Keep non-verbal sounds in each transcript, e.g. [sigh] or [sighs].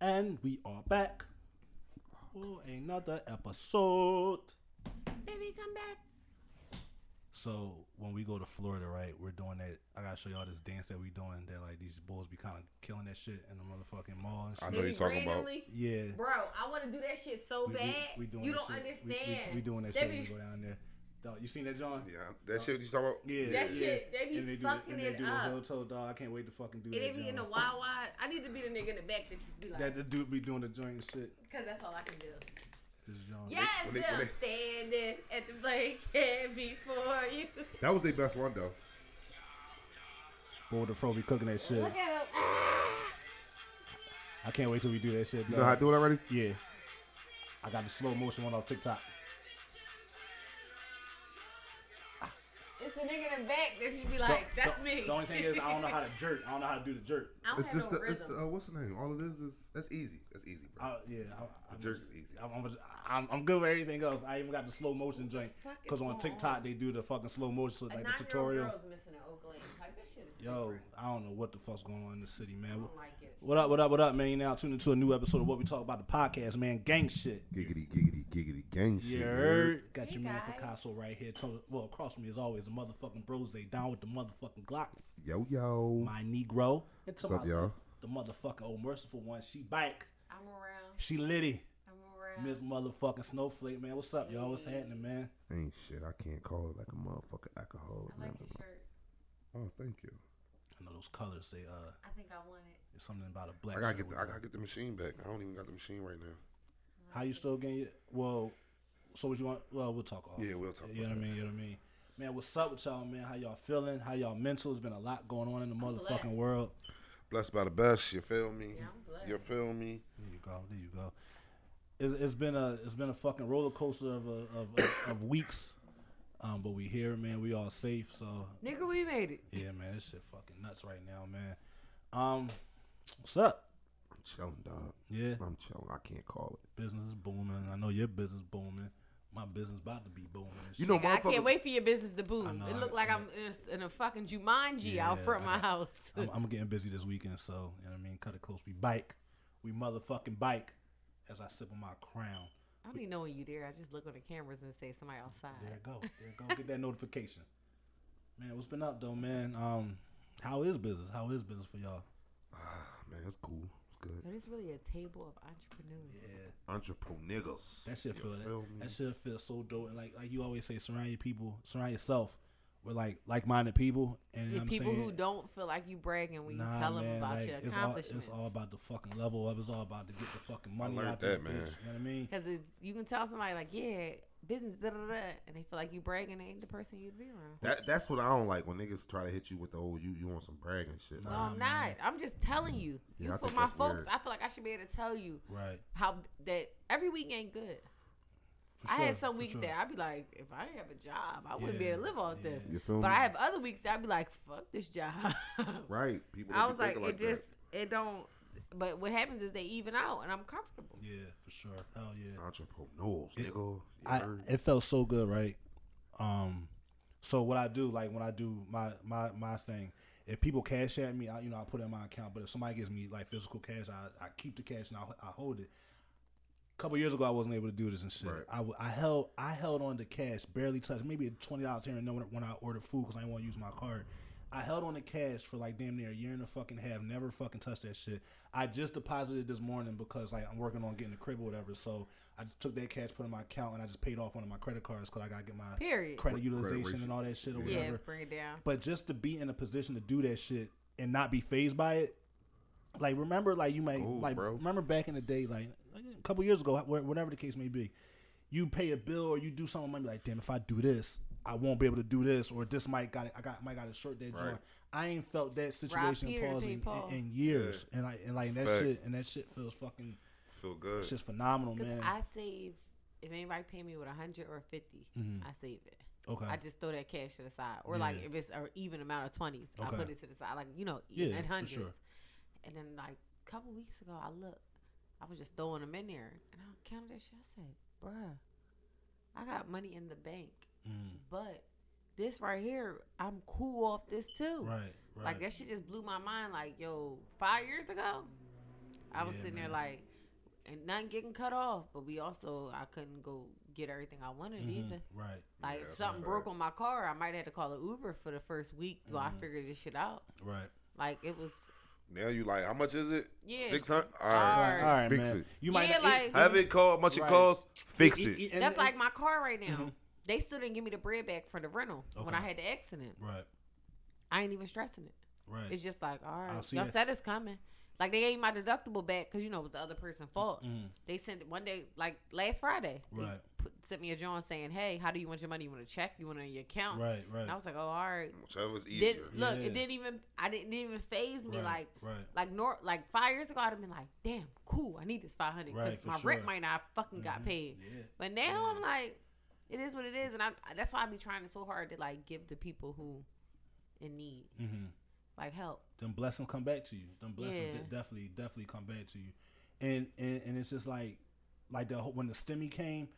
And we are back for another episode. Baby, come back. So when we go to Florida, right, we're doing that. I gotta show y'all this dance that we doing. That like these bulls be kind of killing that shit in the motherfucking mall. And shit. I know you're talking about. Yeah, Bro, I want to do that shit so we, we- bad. we doing you don't shit. Understand. We, we doing that They shit when we be- go down there. Dog, you seen that, John? Yeah, that shit you talking about? Yeah, That yeah. shit, they be and they do fucking the, and it they do up. the heel toe dog. I can't wait to fucking do It that. ain't be in the John. wild wide. I need to be the nigga in the back that just be like, That the dude be doing the joint and shit. because that's all I can do. This John. Yes, when they- them when standing at the blanket before you. That was their best one though. Boy, the fro be cooking that shit. Look at him. I can't wait till we do that shit. You know how to dog. do it already? Yeah. I got the slow motion one off TikTok. Nigga in the back that you be like, that's the, me. The only thing is, I don't know how to jerk. I don't know how to do the jerk. I don't It's have just no the, it's the uh, what's the name? All it is is that's easy. That's easy, bro. I, yeah, I, I'm, the jerk is easy. I'm, I'm, I'm, I'm good with everything else. I even got the slow motion joint because on TikTok on? they do the fucking slow motion, so a like the tutorial. girl's missing an Oakland. Like, that shit is Yo, different. I don't know what the fuck's going on in the city, man. I don't like it. What up, what up, what up, man? You now tuned into a new episode of what we talk about the podcast, man. Gang shit. Giggity, giggity, giggity, gang shit. You heard? Got Hey, your man guys. Picasso right here. To, well, across from me as always, the motherfucking bros. They down with the motherfucking Glocks. Yo, yo. My Negro. And to What's up, my y'all? left, The motherfucking old merciful one. She back. I'm around. She litty. I'm around. Miss motherfucking Snowflake, man. What's up, y'all? What's happening, man? Ain't shit. I can't call it like a motherfucking alcohol. I man. like your shirt. Oh, thank you. I know those colors. They uh, I think I want it. It's something about a black. I gotta get the, with I a- gotta get the machine back. I don't even got the machine right now. How you still getting it? Well, so what you want? Well, we'll talk off. Yeah, we'll talk You know what I mean? You know what I mean? Man, what's up with y'all, man? How y'all feeling? How y'all mental? There's been a lot going on in the motherfucking blessed. world. Blessed by the best. You feel me? Yeah, I'm blessed. You feel me? There you go. There you go. It's, it's been a it's been a fucking roller coaster of a, of, of, of weeks, um, but we here, man. We all safe, so Nigga, we made it. yeah, man. This shit fucking nuts right now, man. Um, what's up? I'm chilling, dog. Yeah, I'm chilling. I can't call it. business is booming. I know your business booming. My business about to be booming. You shit. know, I can't wait for your business to boom. Know, it I- like I- I'm in a, in a fucking Jumanji Yeah, out front of my got- house. [laughs] I'm, I'm getting busy this weekend, so you know what I mean. Cut it close. We bike, we motherfucking bike. As I sip on my crown. I don't even know when you there. I just look on the cameras and say somebody outside. There it go. There it go. Get that [laughs] notification. Man, what's been up though, man? Um, how is business? How is business for y'all? [sighs] Man, that's cool. It's good. But it's really a table of entrepreneurs. Yeah, Entrepreneurs. that shit You feel feel that, that shit feel so dope. And like like you always say, surround your people, surround yourself with like like minded people. And The I'm people saying, who don't feel like you bragging when you Nah, tell them about like, your it's all, accomplishments. it's all about the fucking level of. It's all about to get the fucking money learned out there. man. bitch. You know what I mean? Because you can tell somebody like, yeah, business, da da da, and they feel like you bragging. They ain't the person you'd be around. That that's what I don't like when niggas try to hit you with the old you you want some bragging shit. No, I'm not. I'm just telling you. Yeah, you I for my folks, weird. I feel like I should be able to tell you Right. how that every week ain't good. For I had some weeks sure. that I'd be like, if I didn't have a job, I wouldn't be able to live off yeah. this. You feel But me? I have other weeks that I'd be like, fuck this job. right. People I was be like, it like just, it don't. But what happens is they even out, and I'm comfortable. Yeah, for sure. Hell yeah. that. Entrepreneurs, It- nigga. You I it felt so good, right? Um, so what I do, like when I do my my my thing, if people cash at me, I you know I put it in my account. But if somebody gives me like physical cash, I, I keep the cash and I, I hold it. A couple years ago, I wasn't able to do this and shit. Right. I, w- I held I held on to cash, barely touched, maybe twenty dollars here and there when, when I ordered food because I didn't want to use my card. I held on to cash for like damn near a year and a fucking half. Never fucking touched that shit. I just deposited this morning because like I'm working on getting a crib or whatever. So I just took that cash, put it in my account, and I just paid off one of my credit cards because I gotta get my Period. credit Credit utilization ratio. and all that shit or Yeah, whatever. bring it down. But just to be in a position to do that shit and not be phased by it, like remember, like you might Cool, like bro. remember back in the day, like, like a couple years ago, whatever the case may be, you pay a bill or you do something, might be like, damn, if I do this, I won't be able to do this, or this might got I got might got to short that Right. joint. I ain't felt that situation pause in, in, in years, and like and like that Fact. shit and that shit feels fucking Feel good. it's just phenomenal, man. I save. If anybody pay me with a hundred or 50 Mhm. I save it. okay, I just throw that cash to the side, or like if it's an even amount of twenties, I put it to the side, like you know, Yeah, even at hundreds. sure. And then like a couple weeks ago, I looked, I was just throwing them in there, and I counted that shit. I said, "Bruh, I got money in the bank, Mm, but this right here, I'm cool off this too. right, right. Like that shit just blew my mind. Like yo, five years ago, I was Yeah, sitting there like, and not getting cut off, but we also I couldn't go get everything I wanted Mhm, either. Right, Like Yeah, if something broke on my car, I might have to call an Uber for the first week while Mm-hmm. I figured this shit out. right. Like it was, Now you like, how much is it? Yeah. Six hundred. All All right. right. All right, Fix man. it. You might Yeah, not, like- Have it cost much it costs. Fix it- it. it- and- that's and- like my car right now. Mhm. They still didn't give me the bread back for the rental when I had the accident. right, I ain't even stressing it. right. It's just like, all right, I'll right, see y'all that. said it's coming. Like they gave my deductible back because you know it was the other person's fault. Mm, They sent it one day, like last Friday. Right. put, sent me a John saying, "Hey, how do you want your money? You want a check? You want it in your account?" right, right. And I was like, "Oh, all right." Whichever's easier. Did, look, Yeah. it didn't even. I didn't, didn't even phase me. right, Like, right. like nor like five years ago, I'd have been like, "Damn, cool. I need this five hundred because Right, my sure. rent might not fucking got Mhm. paid." Yeah. But now I'm like, it is what it is, and I that's why I be trying so hard to like give to people who in need, Mm-hmm. like help. Them blessings come back to you. Them blessings Yeah. de- definitely, definitely come back to you. And and and it's just like, like the when the stimmy came,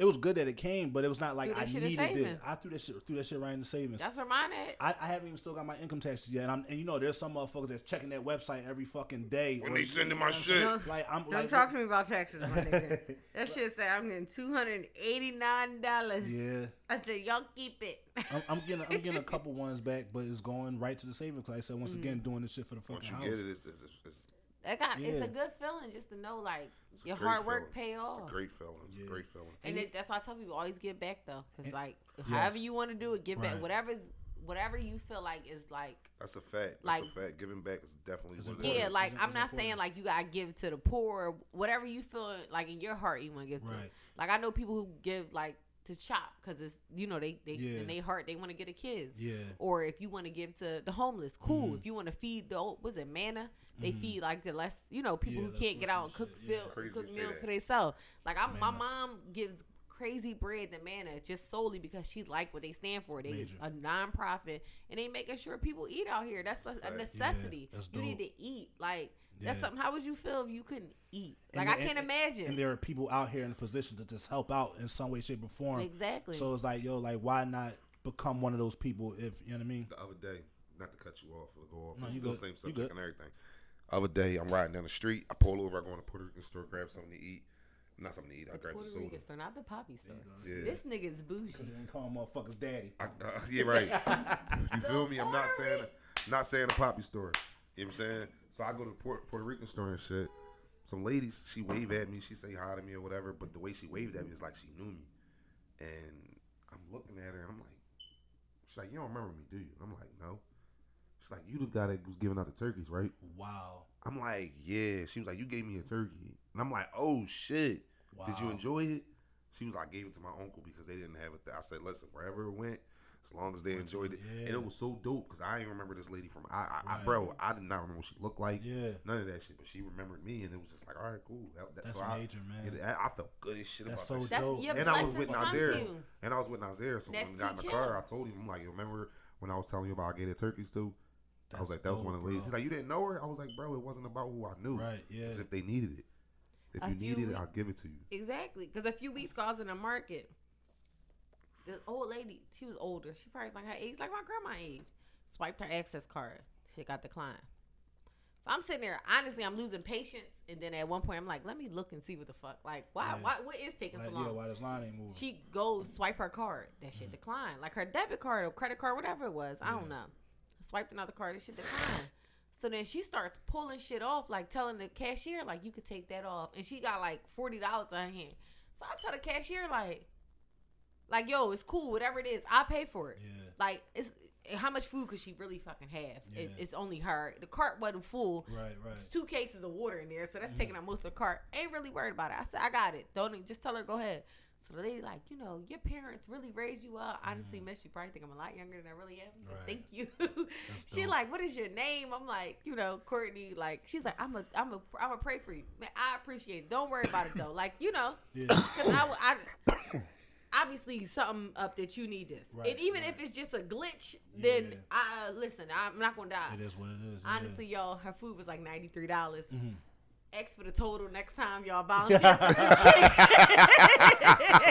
it was good that it came, but it was not like I that shit in needed it. I threw that shit, threw that shit right in the savings. That's where mine at. I, I haven't even still got my income taxes yet, and I'm and you know there's some motherfuckers that's checking that website every fucking day. When or- they sending my you know what I'm shit. saying? like I'm Don't like, talk to me about taxes, my nigga. [laughs] that shit say I'm getting two hundred eighty nine dollars. Yeah, I said y'all keep it. I'm, I'm getting I'm getting a [laughs] couple ones back, but it's going right to the savings. Like I said, once Mm-hmm. again, doing this shit for the Once fucking you house. get it, it's, it's, it's, That got it's a good feeling just to know like it's your hard work feeling. pay off. It's a great feeling. It's Yeah. a great feeling. and And it, that's why I tell people always give back though, because like yes. however you want to do it, give Right. back. Whatever's whatever you feel like is like That's a fact. That's Like- a fact. Giving back is definitely It's important. yeah, like It's- I'm not important. saying like you gotta give to the poor. Whatever you feel like in your heart, you want to give to. Right. Like I know people who give like to CHOP because it's you know they they Yeah. in their heart they want to get a kids. Yeah, Or if you want to give to the homeless, cool. Mhm. If you want to feed the old, was it manna? They Mhm. feed like the less, you know, people Yeah, who can't get out and cook yeah. feel, cook meals for themselves. Like I'm, my mom gives crazy bread to manna just solely because she like what they stand for. They Major. a nonprofit and they making sure people eat out here. That's a, a necessity. that's you need to eat. Like that's something. How would you feel if you couldn't eat? And Like I can't and- imagine. and there are people out here in a position to just help out in some way, shape, or form. exactly. So it's like, yo, like why not become one of those people? If you know what I mean. The other day, not to cut you off or go off, No, you still good. same You subject good. and everything. Other day, I'm riding down the street. I pull over. I go in the Puerto Rican store, grab something to eat. Not something to eat. I grab the soda. Rican store, not the poppy store. Yeah. This nigga's bougie. Because you didn't call motherfuckers daddy. I, uh, [laughs] yeah, right. [laughs] You feel me? I'm not saying not saying a poppy store. You know what I'm saying? So I go to the Puerto, Puerto Rican store and shit. Some ladies, she wave at me, she say hi to me or whatever, but the way she waved at me is like she knew me. And I'm looking at her and I'm like, she's like, you don't remember me, do you? And I'm like, no. She's like, you the guy that was giving out the turkeys, right? Wow. I'm like, yeah. She was like, you gave me a turkey. And I'm like, oh shit. Wow. Did you enjoy it? She was like, I gave it to my uncle because they didn't have it. There. I said, listen, wherever it went, as long as they enjoyed it. Yeah. And it was so dope because I didn't remember this lady from, I, I, I, bro, I did not remember what she looked like. Yeah. None of that shit. But she remembered me and it was just like, all right, cool. That, that, That's so I, major, man. it- I, I felt good as shit That's about so that shit. That's dope. your And I was with Nazir. And I was with Nazir. So when That's we got in the car. I told him, I'm like, you remember when I was telling you about I gave her turkeys too? I was like, that was one of the ladies. bro. He's like, you didn't know her? I was like, bro, it wasn't about who I knew. Right. Yeah. It's if they needed it. If A you few needed it, I'll give it to you. Exactly. Because a few weeks ago, I was in the market. The old lady, she was older. She probably was like her age, like my grandma age. Swiped her access card. She got declined. So I'm sitting there. Honestly, I'm losing patience. And then at one point, I'm like, let me look and see what the fuck. Like, why? Yeah. Why? What is taking Like, so long? yeah. Why this line ain't moving? she goes swipe her card. That shit mm-hmm. declined. Like her debit card or credit card, whatever it was. I don't know. Swiped another card. That shit declined. So then she starts pulling shit off, like telling the cashier, like you could take that off, and she got like forty dollars on her hand. So I tell the cashier, like, like yo, it's cool, whatever it is, I pay for it. Yeah. Like it's how much food could she really fucking have? It, Yeah. it's only her. The cart wasn't full. Right. Right. It's two cases of water in there, so that's Mhm. taking up most of the cart. Ain't really worried about it. I said, I got it. Don't just tell her go ahead. So the lady like, you know, your parents really raised you up. Honestly, miss you probably think I'm a lot younger than I really am. Right. Thank you. [laughs] she like, what is your name? I'm like, you know, Courtney. Like, she's like, I'm a, I'm a, I'm a pray for you. Man, I appreciate it. Don't worry about it though. Like, you know, Yeah. [laughs] because I, I, [coughs] [coughs] [coughs] obviously something up that you need this. Right, and even right. if it's just a glitch, then Yeah. I uh, listen. I'm not gonna die. It is what it is. Honestly, y'all, her food was like ninety three dollars. Yeah. Mhm. X for the total next time y'all [laughs] volunteer.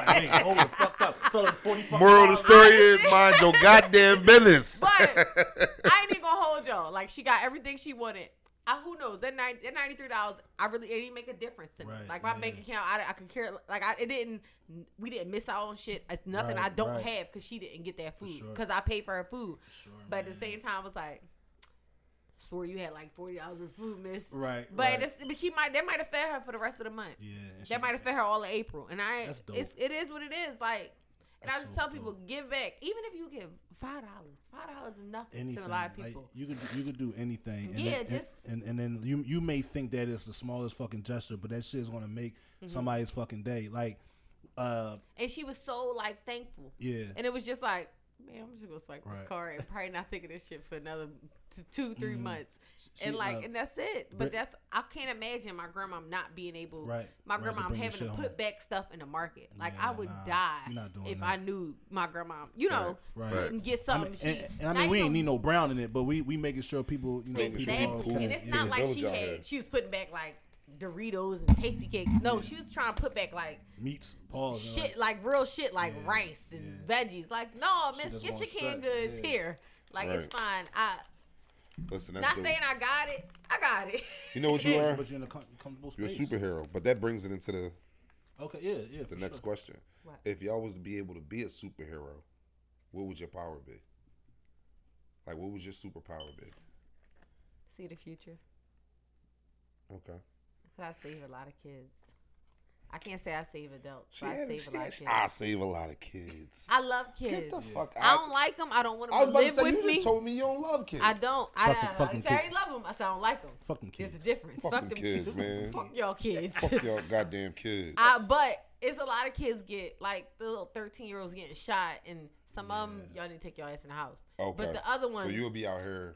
Hey, hold it, fucked up. Throw it 40 fucking Moral of the story is mind your [laughs] goddamn business. but [laughs] I ain't even gonna hold y'all. Like she got everything she wanted. I, who knows? That nine, that ninety three dollars, I really it didn't make a difference to me. Right, like my yeah. bank account, I, I could care. Like I, it didn't. We didn't miss out on shit. It's nothing Right, I don't right. have because she didn't get that food sure. because I paid for her food. Sure, but at the same time, I was like, swore you had like forty dollars for food, miss. Right, But right. but she might that might have fed her for the rest of the month. Yeah, That might have fed her all of April, and I it's it is what it is. Like, and I That's just so tell people dope. give back, even if you give five dollars. Five dollars is nothing anything. to a lot of Like, people. you could you could do anything. And Yeah, then, just- and, and and then you you may think that it's the smallest fucking gesture, but that shit is gonna make Mm-hmm. somebody's fucking day. Like, uh, and she was so like thankful. yeah, And it was just like, man, I'm just gonna swipe Right. this card and probably not think of this shit for another t- two, three months. She, and like, uh, and that's it. But that's I can't imagine my grandma not being able. Right, My right, grandma bring having to put home. back stuff in the market. Like Yeah, I would nah, die you're not doing if that. I knew my grandma. You know, Facts. Right. couldn't get I something. mean, she, and, and I now mean, we ain't know- need no brown in it, but we we making sure people, you know, Making sure people Exactly. cool. And it's to not like she had she was putting back like Doritos and Tastykakes. No, she was trying to put back like meats, pause, and, shit, like real shit, like Yeah, rice and yeah. veggies. Like, no, miss, get your canned straight, goods yeah. here. Like, it's fine. I Listen, that's not dope. saying I got it. I got it. You know what you [laughs] are? but you're in a com- comfortable You're a superhero. But that brings it into the Okay, yeah, yeah. the next sure. question. What? If y'all was to be able to be a superhero, what would your power be? Like, what would your superpower be? See the future. Okay. 'Cause I save a lot of kids. I can't say I save adults. She but I save she a lot had- of kids. I save a lot of kids. I love kids. Get the fuck out. I don't like them. I don't want I them was to about to live say, with you me. just told me you don't love kids. I don't. I, Fuck 'em- I, fuck I, 'em say I love them. I say I don't like them. Fuck them kids. There's a difference. Fuck Fuck, them them kids, man. [laughs] Fuck y'all kids. Fuck y'all goddamn kids. Uh, but it's a lot of kids get like the little thirteen year olds getting shot, and some of them y'all need to take your ass in the house. okay. But the other ones, So you'll be out here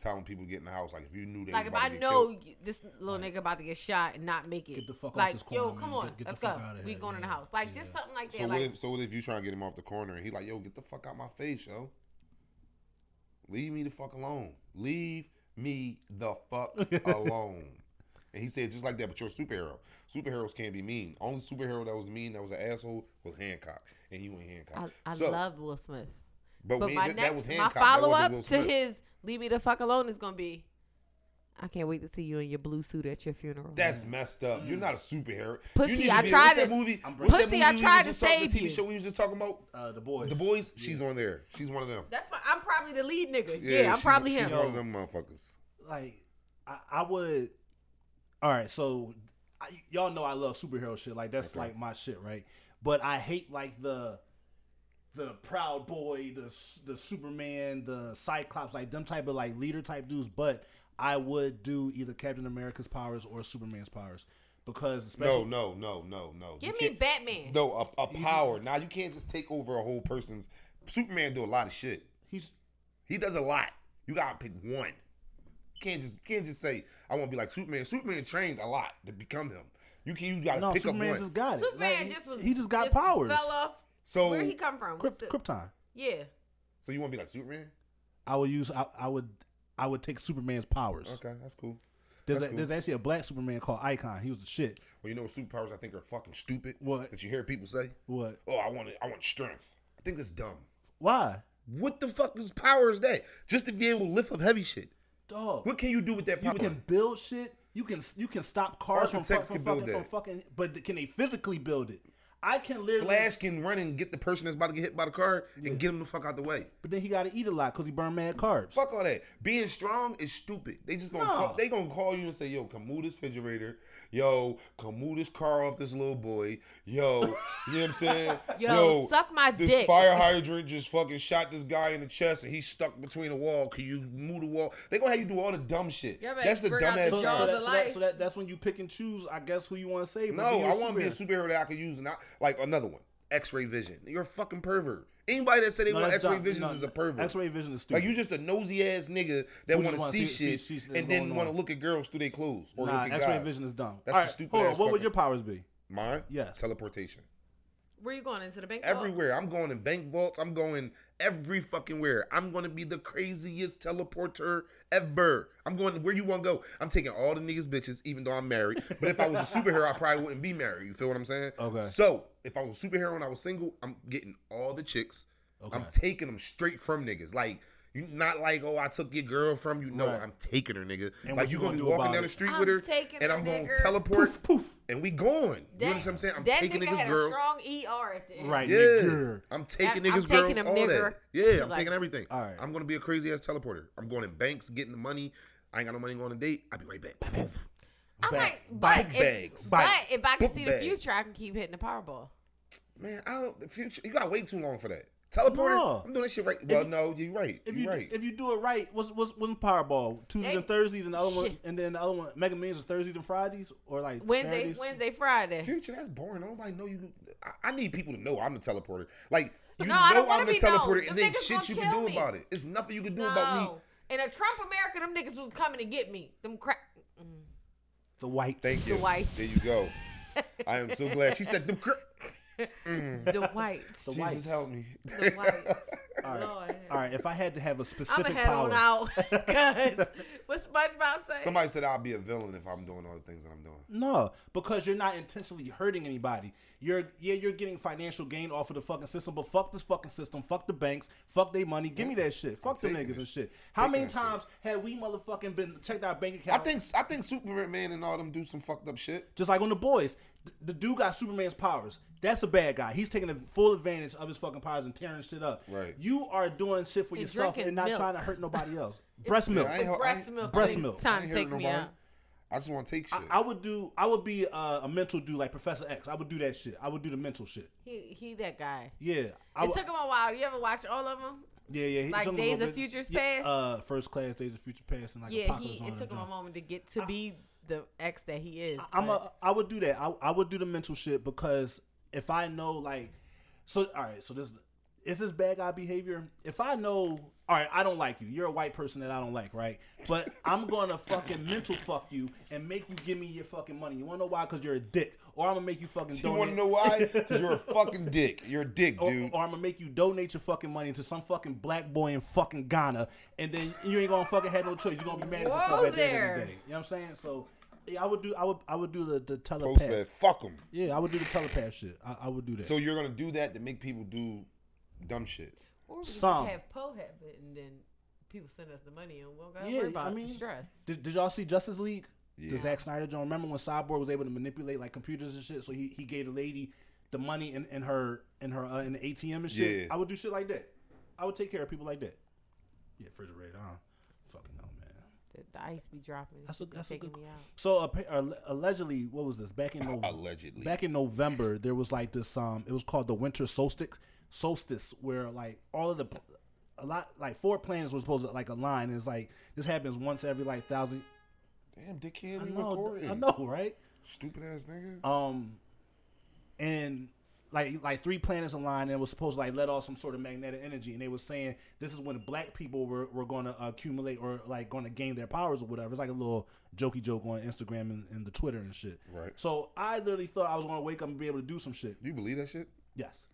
telling people to get in the house. Like, if you knew they like if I know killed. this little nigga about to get shot and not make it, Get the fuck off like this yo, come man. on, Get- get let's fuck go. outta We here, going in the house, like Yeah. just something like that. So like what if so what if you trying to get him off the corner and he like, yo, get the fuck out my face, yo. Leave me the fuck alone. Leave me the fuck [laughs] alone. And he said just like that, but you're a superhero. Superheroes can't be mean. Only superhero that was mean, that was an asshole, was Hancock. And you ain't Hancock. I, I so, love Will Smith. but, But we, my that, next, that was my Hancock. that follow up to his "Leave me the fuck alone" is gonna be. I can't wait to see you in your blue suit at your funeral. That's messed up. You're not a superhero. Pussy, you need to I be, tried what's that to- movie? I'm What's that Pussy, movie I tried to just talking- save The TV you. show we was just talking about. Uh, the boys. The boys. She's on there. She's one of them. That's fine. I'm probably the lead nigga. Yeah, I'm she- probably him. She's one of them motherfuckers. like I, I would. All right, so I, y'all know I love superhero shit. Like that's Okay. like my shit, right? But I hate like the the proud boy, the the Superman, the Cyclops, like them type of like leader type dudes. But I would do either Captain America's powers or Superman's powers because especially No, no, no, no, no. Give You me Batman. No, a, a power. Now you can't just take over a whole person's. Superman do a lot of shit. he's He does a lot. You gotta pick one. You can't just can't just say I want to be like Superman. Superman trained a lot to become him. You can you gotta no pick Superman up one. just got it. Superman Like, just was. he just got powers. Fell off. So Where he come from? What's Kryp- the- Krypton. yeah. so you want to be like Superman? I would use. I, I would. I would take Superman's powers. Okay, that's cool. There's a, cool. there's actually a black Superman called Icon. He was the shit. Well, you know what superpowers I think are fucking stupid. What? that you hear people say? What? Oh, I want it. I want strength. I think that's dumb. Why? What the fuck is power is that? Just to be able to lift up heavy shit. Dog. What can you do with that power? You can build shit. You can you can stop cars from, Architects fuck- from, can build fucking, from fucking. But can they physically build it? I can literally. Flash can run and get the person that's about to get hit by the car and get him the fuck out the way. But then he got to eat a lot because he burned mad carbs. Fuck all that. Being strong is stupid. They just gonna No. call, they gonna call you and say, "Yo, come move this refrigerator. Yo, come move this car off this little boy. Yo, you know what I'm saying? [laughs] Yo, suck my this dick." fire hydrant just fucking shot this guy in the chest and he's stuck between a wall. Can you move the wall? They gonna have you do all the dumb shit. Yeah, That's the bring dumbass So, so, that, so, that, so that that's when you pick and choose. I guess who you want to save. but No, be a I want to be a superhero. superhero that I can use and I, like another one. X-ray vision. You're a fucking pervert. Anybody that said they No, want X-ray vision No, is a pervert. X-ray vision is stupid. Like you just a nosy ass nigga that want to see, see- shit see- see and then want to look at girls through their clothes or nah, look at X-ray guys. vision is dumb. That's All the stupid hold on. What would your powers be? Mine? Yes. Teleportation. Where you going into the bank? vault? Everywhere. I'm going in bank vaults. I'm going every fucking where. I'm going to be the craziest teleporter ever. I'm going where you want to go. I'm taking all the niggas bitches, even though I'm married. But if I was a superhero, I probably wouldn't be married. You feel what I'm saying? Okay. So if I was a superhero and I was single, I'm getting all the chicks. Okay. I'm taking them straight from niggas. Like You not like, oh, I took your girl from you. No, Right. I'm taking her, nigga. And like what you you gonna gonna be do walking down the it? street I'm with her, taking and I'm gonna nigga. teleport, Poof, poof. and we going. You know what I'm saying? I'm that taking nigga niggas' had girls. A strong ER at the end. Right, Yeah, nigga. I'm taking I'm niggas' taking girls. them, all nigga. that. Yeah, I'm Like- taking everything. All right. I'm gonna be a crazy ass teleporter. I'm going in banks, getting the money. I ain't got no money going on a date. I'll be right back. Boom. I'm Back- like, but if, bags. but if I can book see the bags. future, I can keep hitting the Powerball. Man, I don't. The future. You gotta wait too long for that. Teleporter. No. I'm doing this shit right. Well, you- no, you're right. If you're you right. if you do it right, what's what's one Powerball? Tuesdays and Thursdays, and the other one, and then the other one, Mega Millions, are Thursdays and Fridays, or like Wednesday, Saturdays? Wednesday, Friday. Future, that's boring. Nobody know you. I, I need people to know I'm the teleporter. Like you No, I know don't I'm the be known. teleporter, and then shit you can do me. about it. It's nothing you can do no. about me. In a Trump America, them niggas was coming to get me. Them crack. Mm. The white. Thank you. The white. There you go. [laughs] I am so glad she said them. Cr- Mm. The whites. The Jesus whites. help me. The whites. [laughs] All right. Lord. All right. If I had to have a I'm specific gonna head power, on out. [laughs] Cause what's SpongeBob saying? Somebody said I'll be a villain if I'm doing all the things that I'm doing. no, because you're not intentionally hurting anybody. You're yeah, you're getting financial gain off of the fucking system, but fuck this fucking system. Fuck the banks. Fuck they money. Give me that shit. Fuck them taking niggas it. and shit. How Taking many that shit. times have we motherfucking been checked our bank account? I account? think I think Superman and all them do some fucked up shit. Just like on the boys, th- the dude got Superman's powers. That's a bad guy. He's taking a full advantage of his fucking powers and tearing shit up. Right. You are doing shit for And yourself and not milk. trying to hurt nobody else. [laughs] Breast milk. I ain't, I breast ain't- milk. breast milk. I Time to take hurting me out. I just want to take shit. I, I would do. I would be uh, a mental dude like Professor X. I would do that shit. I would do the mental shit. He he that guy. Yeah. I It would, took him a while. You ever watch all of them? yeah, yeah. he like took him a Days of bit. Futures yeah, Past? Uh, first class Days of Future Past and like Yeah, Apocalypse. he. It took him a moment to get to be the ex that he is. I'm but- a. I would do that. I, I would do the mental shit because if I know like, so all right. So this is this bad guy behavior. If I know, all right, I don't like you. You're a white person that I don't like, right? But I'm gonna fucking mental fuck you and make you give me your fucking money. You wanna know why? Because you're a dick. Or I'm gonna make you fucking. you donate. want to know why? [laughs] 'Cause you're a fucking dick. You're a dick, dude. or I'm gonna make you donate your fucking money to some fucking black boy in fucking Ghana, and then you ain't gonna fucking have no choice. You're gonna be mad at yourself at the end of the day. You know what I'm saying? So, yeah, I would do. I would. I would do the the Post telepath. that. Fuck them. Yeah, I would do the telepath shit. I, I would do that. So you're gonna do that to make people do dumb shit. Or we Some. just have Poe have it, and then people send us the money, and we don't gotta Yeah, worry about I the mean- stress. did, did y'all see Justice League? The Yeah. Zack Snyder John. Remember when Cyborg was able to manipulate like computers and shit? So he, he gave the lady the money in, in her in her uh, in the ATM and shit. Yeah. I would do shit like that. I would take care of people like that. Yeah, refrigerator. I don't fucking know, man. The, the ice be dropping. That's a that's a good. So uh, allegedly, what was this back in November? Allegedly. Back in November, there was like this. Um, it was called the Winter Solstice. Solstice, where like all of the, a lot like four planets were supposed to like align. And it's like this happens once every like thousand. Damn, dickhead, I we know, recording. I know, right? Stupid ass nigga. Um, and like like three planets aligned and it was supposed to like let off some sort of magnetic energy, and they were saying this is when black people were, were going to accumulate or like going to gain their powers or whatever. It's like a little jokey joke on Instagram and, and the Twitter and shit. Right. So I literally thought I was going to wake up and be able to do some shit. You believe that shit? Yes.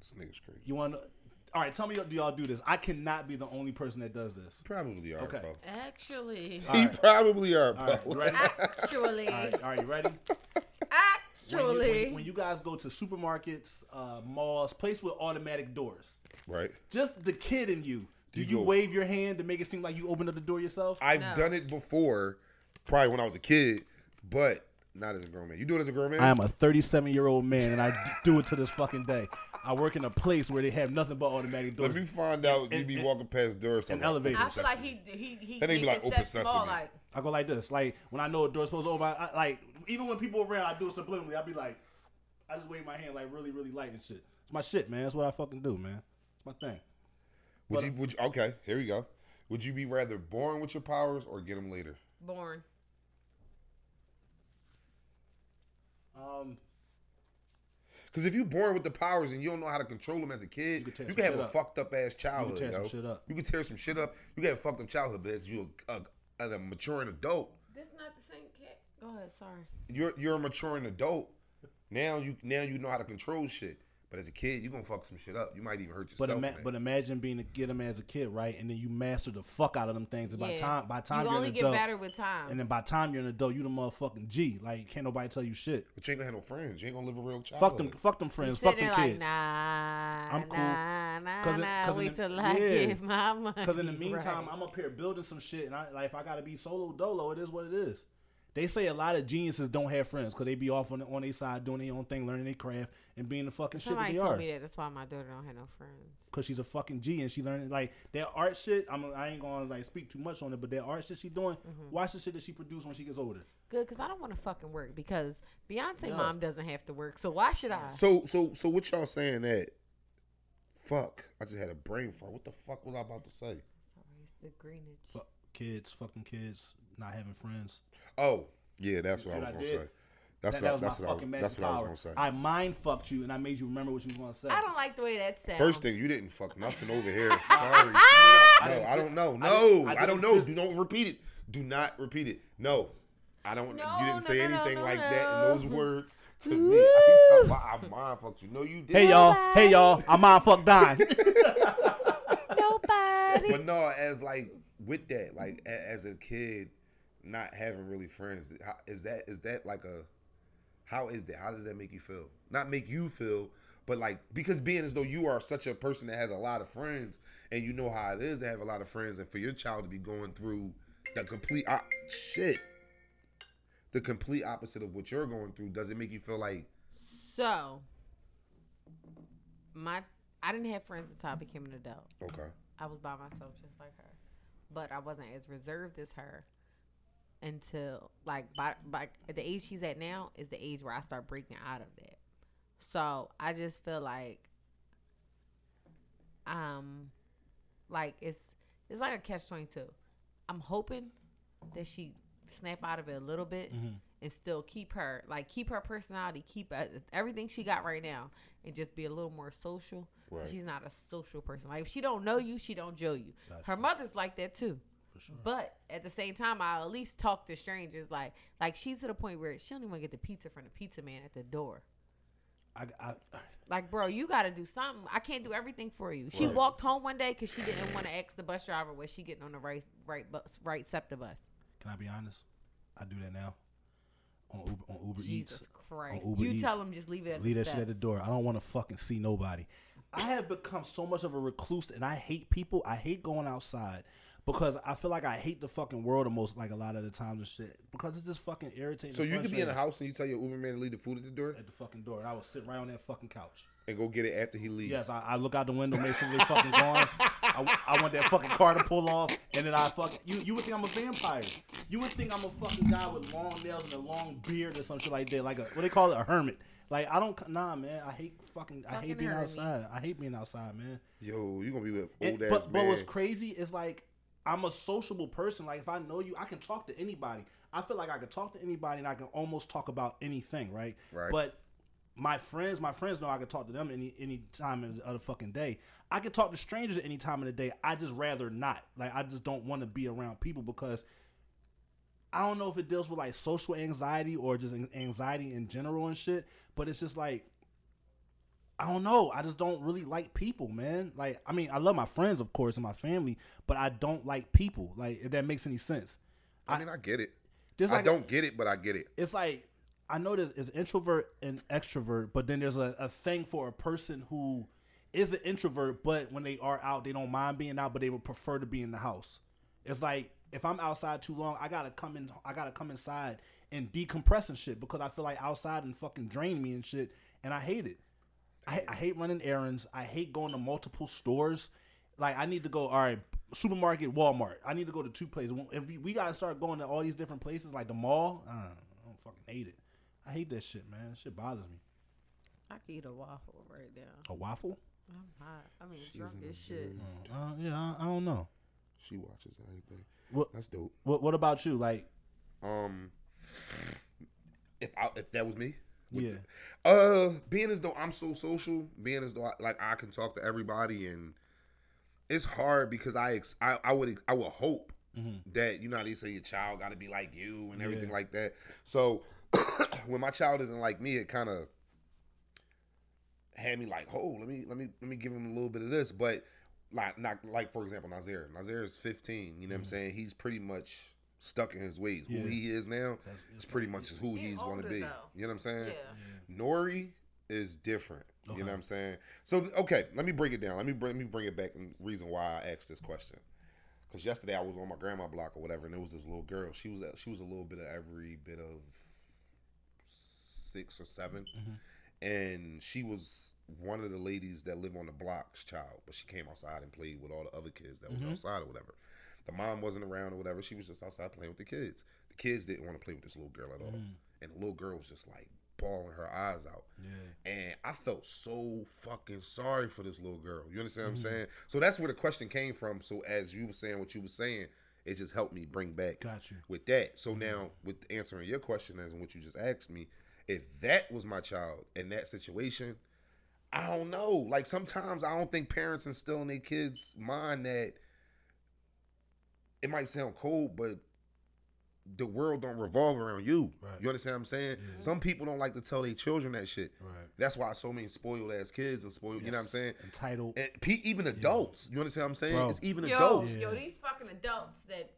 This nigga's crazy. You want to? All right, tell me, do y'all do this? I cannot be the only person that does this. Probably are, Okay. bro. Actually, All You right. probably are, All bro. right, you ready? actually, all right, all right, you ready? [laughs] When you, when, when you guys go to supermarkets, uh, malls, place with automatic doors, right. just the kid in you, do You you go- wave your hand to make it seem like you opened up the door yourself? I've No. done it before, probably when I was a kid, but not as a grown man. You do it as a grown man? I am a 37 year old man, and I do it to this fucking day. I work in a place where they have nothing but automatic doors. Let me find out you and- be and- walking past doors. talking and about elevators. I open feel like he he he. Then they be like, "Open steps small, sesame." like I go like this, like when I know a door's supposed to open, I, I, like even when people around, I do it subliminally. I be like, I just wave my hand like really, really light and shit. It's my shit, man. That's what I fucking do, man. It's my thing. Would you? Would you? Okay, here we go. Would you be rather born with your powers or get them later? born. Um, Because if you born with the powers and you don't know how to control them as a kid, could tear you some can have a up. fucked up ass childhood. tear some shit up. You can tear some shit up. You can have a fucked up childhood, but as you a, a, a maturing adult, This not the same cat. Go ahead. Sorry. you're you're a maturing adult. Now you now you know how to control shit. But as a kid, you gonna fuck some shit up. You might even hurt But yourself. ima- but imagine being a get them as a kid, right? And then you master the fuck out of them things. And by time by time you are only an get adult, better with time. and then by time you're an adult, you the motherfucking G. Like can't nobody tell you shit. But you ain't gonna have no friends. You ain't gonna live a real childhood. Fuck them, fuck them friends, fuck them there like, kids. Nah, I'm cool. nah, nah, 'Cause in- nah. 'cause in Wait till I yeah. get my money. Because in the meantime, right. I'm up here building some shit, and I like if I gotta be solo dolo, it is what it is. They say a lot of geniuses don't have friends because they be off on on their side doing their own thing, learning their craft, and being the fucking shit that Somebody they told are. me that. That's why my daughter don't have no friends. Because she's a fucking G and she learning like that art shit. I'm I ain't gonna like speak too much on it, but that art shit she doing. Mm-hmm. Watch the shit that she produce when she gets older. Good, because I don't want to fucking work because Beyonce No. mom doesn't have to work. So why should I? So so so what y'all saying that? Fuck! I just had a brain fart. What the fuck was I about to say? Sorry, it's the greenage. Fuck kids, fucking kids, not having friends. Oh yeah, that's See what I was I gonna did? say. That's that, what, I, that was that's my what I fucking was, magic that's what I power. was gonna say. I mind fucked you and I made you remember what you was gonna say. I don't like the way that sounds. First thing, you didn't fuck nothing over here. [laughs] Sorry. I No, didn't I don't know. No, didn't- I I don't know. Do not repeat it. Do not repeat it. No. I don't. No, you didn't say no, no, anything no, like that in those words [laughs] to me. I ain't about I mind fucked you. No, you didn't. Hey y'all, hey y'all, I mind fuck dying. [laughs] Nobody. But no, as like with that, like as a kid, not having really friends, how, is that is that like a how is that? How does that make you feel? Not make you feel, but like because being as though you are such a person that has a lot of friends and you know how it is to have a lot of friends, and for your child to be going through the complete op- shit, the complete opposite of what you're going through, does it make you feel like So, my I didn't have friends until I became an adult. okay? I was by myself just like her, but I wasn't as reserved as her until like by by the age she's at now is the age where I start breaking out of that. So I just feel like, um, like it's it's like a catch twenty two. I'm hoping that she snap out of it a little bit and still keep her like keep her personality, keep uh, everything she got right now, and just be a little more social. Right. She's not a social person. Like if she don't know you, she don't joe you. Gotcha. Her mother's like that too. For sure. But at the same time, I'll at least talk to strangers. Like like she's to the point where she don't even get the pizza from the pizza man at the door. I, I, Like, bro, you got to do something. I can't do everything for you. She Right. walked home one day because she didn't want to ask the bus driver was she getting on the right right bus right SEPTA bus. can I be honest? I do that now on Uber on Uber Jesus Eats. Christ! Uber You Eats. tell them just leave it at Leave the that shit at the door. I don't want to fucking see nobody. I have become so much of a recluse, and I hate people. I hate going outside because I feel like I hate the fucking world the most, like a lot of the times and shit. Because it's just fucking irritating. So you could be in a frustrating house and you tell your Uber man to leave the food at the door at the fucking door, and I would sit right on that fucking couch. and go get it after he leaves. Yes, I, I look out the window, make sure they fucking gone. I, I want that fucking car to pull off, and then I fuck you. You would think I'm a vampire. You would think I'm a fucking guy with long nails and a long beard or some shit like that, like a what they call it, a hermit. Like I don't, nah, man. I hate fucking. I hate being hermit. outside. I hate being outside, man. Yo, you gonna be with And- old ass but but what's crazy is like I'm a sociable person. Like if I know you, I can talk to anybody. I feel like I can talk to anybody and I can almost talk about anything, right? Right. But my friends, my friends know I can talk to them any any time of the fucking day. I can talk to strangers at any time of the day. I just rather not. Like I just don't want to be around people because I don't know if it deals with like social anxiety or just anxiety in general and shit. But it's just like I don't know. I just don't really like people, man. Like, I mean, I love my friends, of course, and my family, but I don't like people. Like, if that makes any sense. I mean, I get it. There's I don't get it, but I get it. it's like I know there's, there's introvert and extrovert, but then there's a, a thing for a person who is an introvert, but when they are out, they don't mind being out, but they would prefer to be in the house. It's like if I'm outside too long, I gotta come in. I gotta come inside and decompress and shit because I feel like outside and fucking drain me and shit, and I hate it. I, I hate running errands. I hate going to multiple stores. Like I need to go. All right, supermarket, Walmart. I need to go to two places. If we, we gotta start going to all these different places, like the mall, uh, I don't fucking hate it. I hate that shit, man. That shit bothers me. I could eat a waffle right now. A waffle? I'm hot. I mean, She's drunk as shit. Uh, yeah, I, I don't know. She watches everything. What, That's dope. what What about you? Like, Um, if I, if that was me, yeah, Uh, being as though I'm so social, being as though I, like I can talk to everybody, and it's hard because I ex- I, I would I would hope that you know how they say your child got to be like you and everything Yeah. like that. So [coughs] when my child isn't like me, it kind of had me like, oh, let me let me let me give him a little bit of this, but like not like for example, Nazir. Nazir is 15. You know what I'm saying? He's pretty much stuck in his ways. Mm-hmm. Yeah. Who he is now That's- is pretty much who He's he's going to be. though. You know what I'm saying? Yeah. Nori is different. You know what I'm saying? So okay, let me break it down. Let me bring let me bring it back and reason why I asked this question. Because yesterday I was on my grandma block or whatever, and there was this little girl. She was she was a little bit of every bit of six or 7 and she was one of the ladies that live on the block's child, but she came outside and played with all the other kids that was outside or whatever. The mom wasn't around or whatever. She was just outside playing with the kids. The kids didn't want to play with this little girl at all, mm. and the little girl was just like bawling her eyes out. Yeah. And I felt so fucking sorry for this little girl. You understand what I'm mm. saying? So that's where the question came from. So as you were saying what you were saying, it just helped me bring back Got you. with that. So mm. now with answering your question as in what you just asked me, if that was my child in that situation, I don't know. Like sometimes I don't think parents instill in their kids' mind that it might sound cold, but the world don't revolve around you. Right. You understand what I'm saying? Some people don't like to tell their children that shit. Right. That's why so many spoiled ass kids are spoiled. You know what I'm saying? Entitled. And pe- even adults. You understand what I'm saying? Bro. It's even Yo, adults. yo, these fucking adults that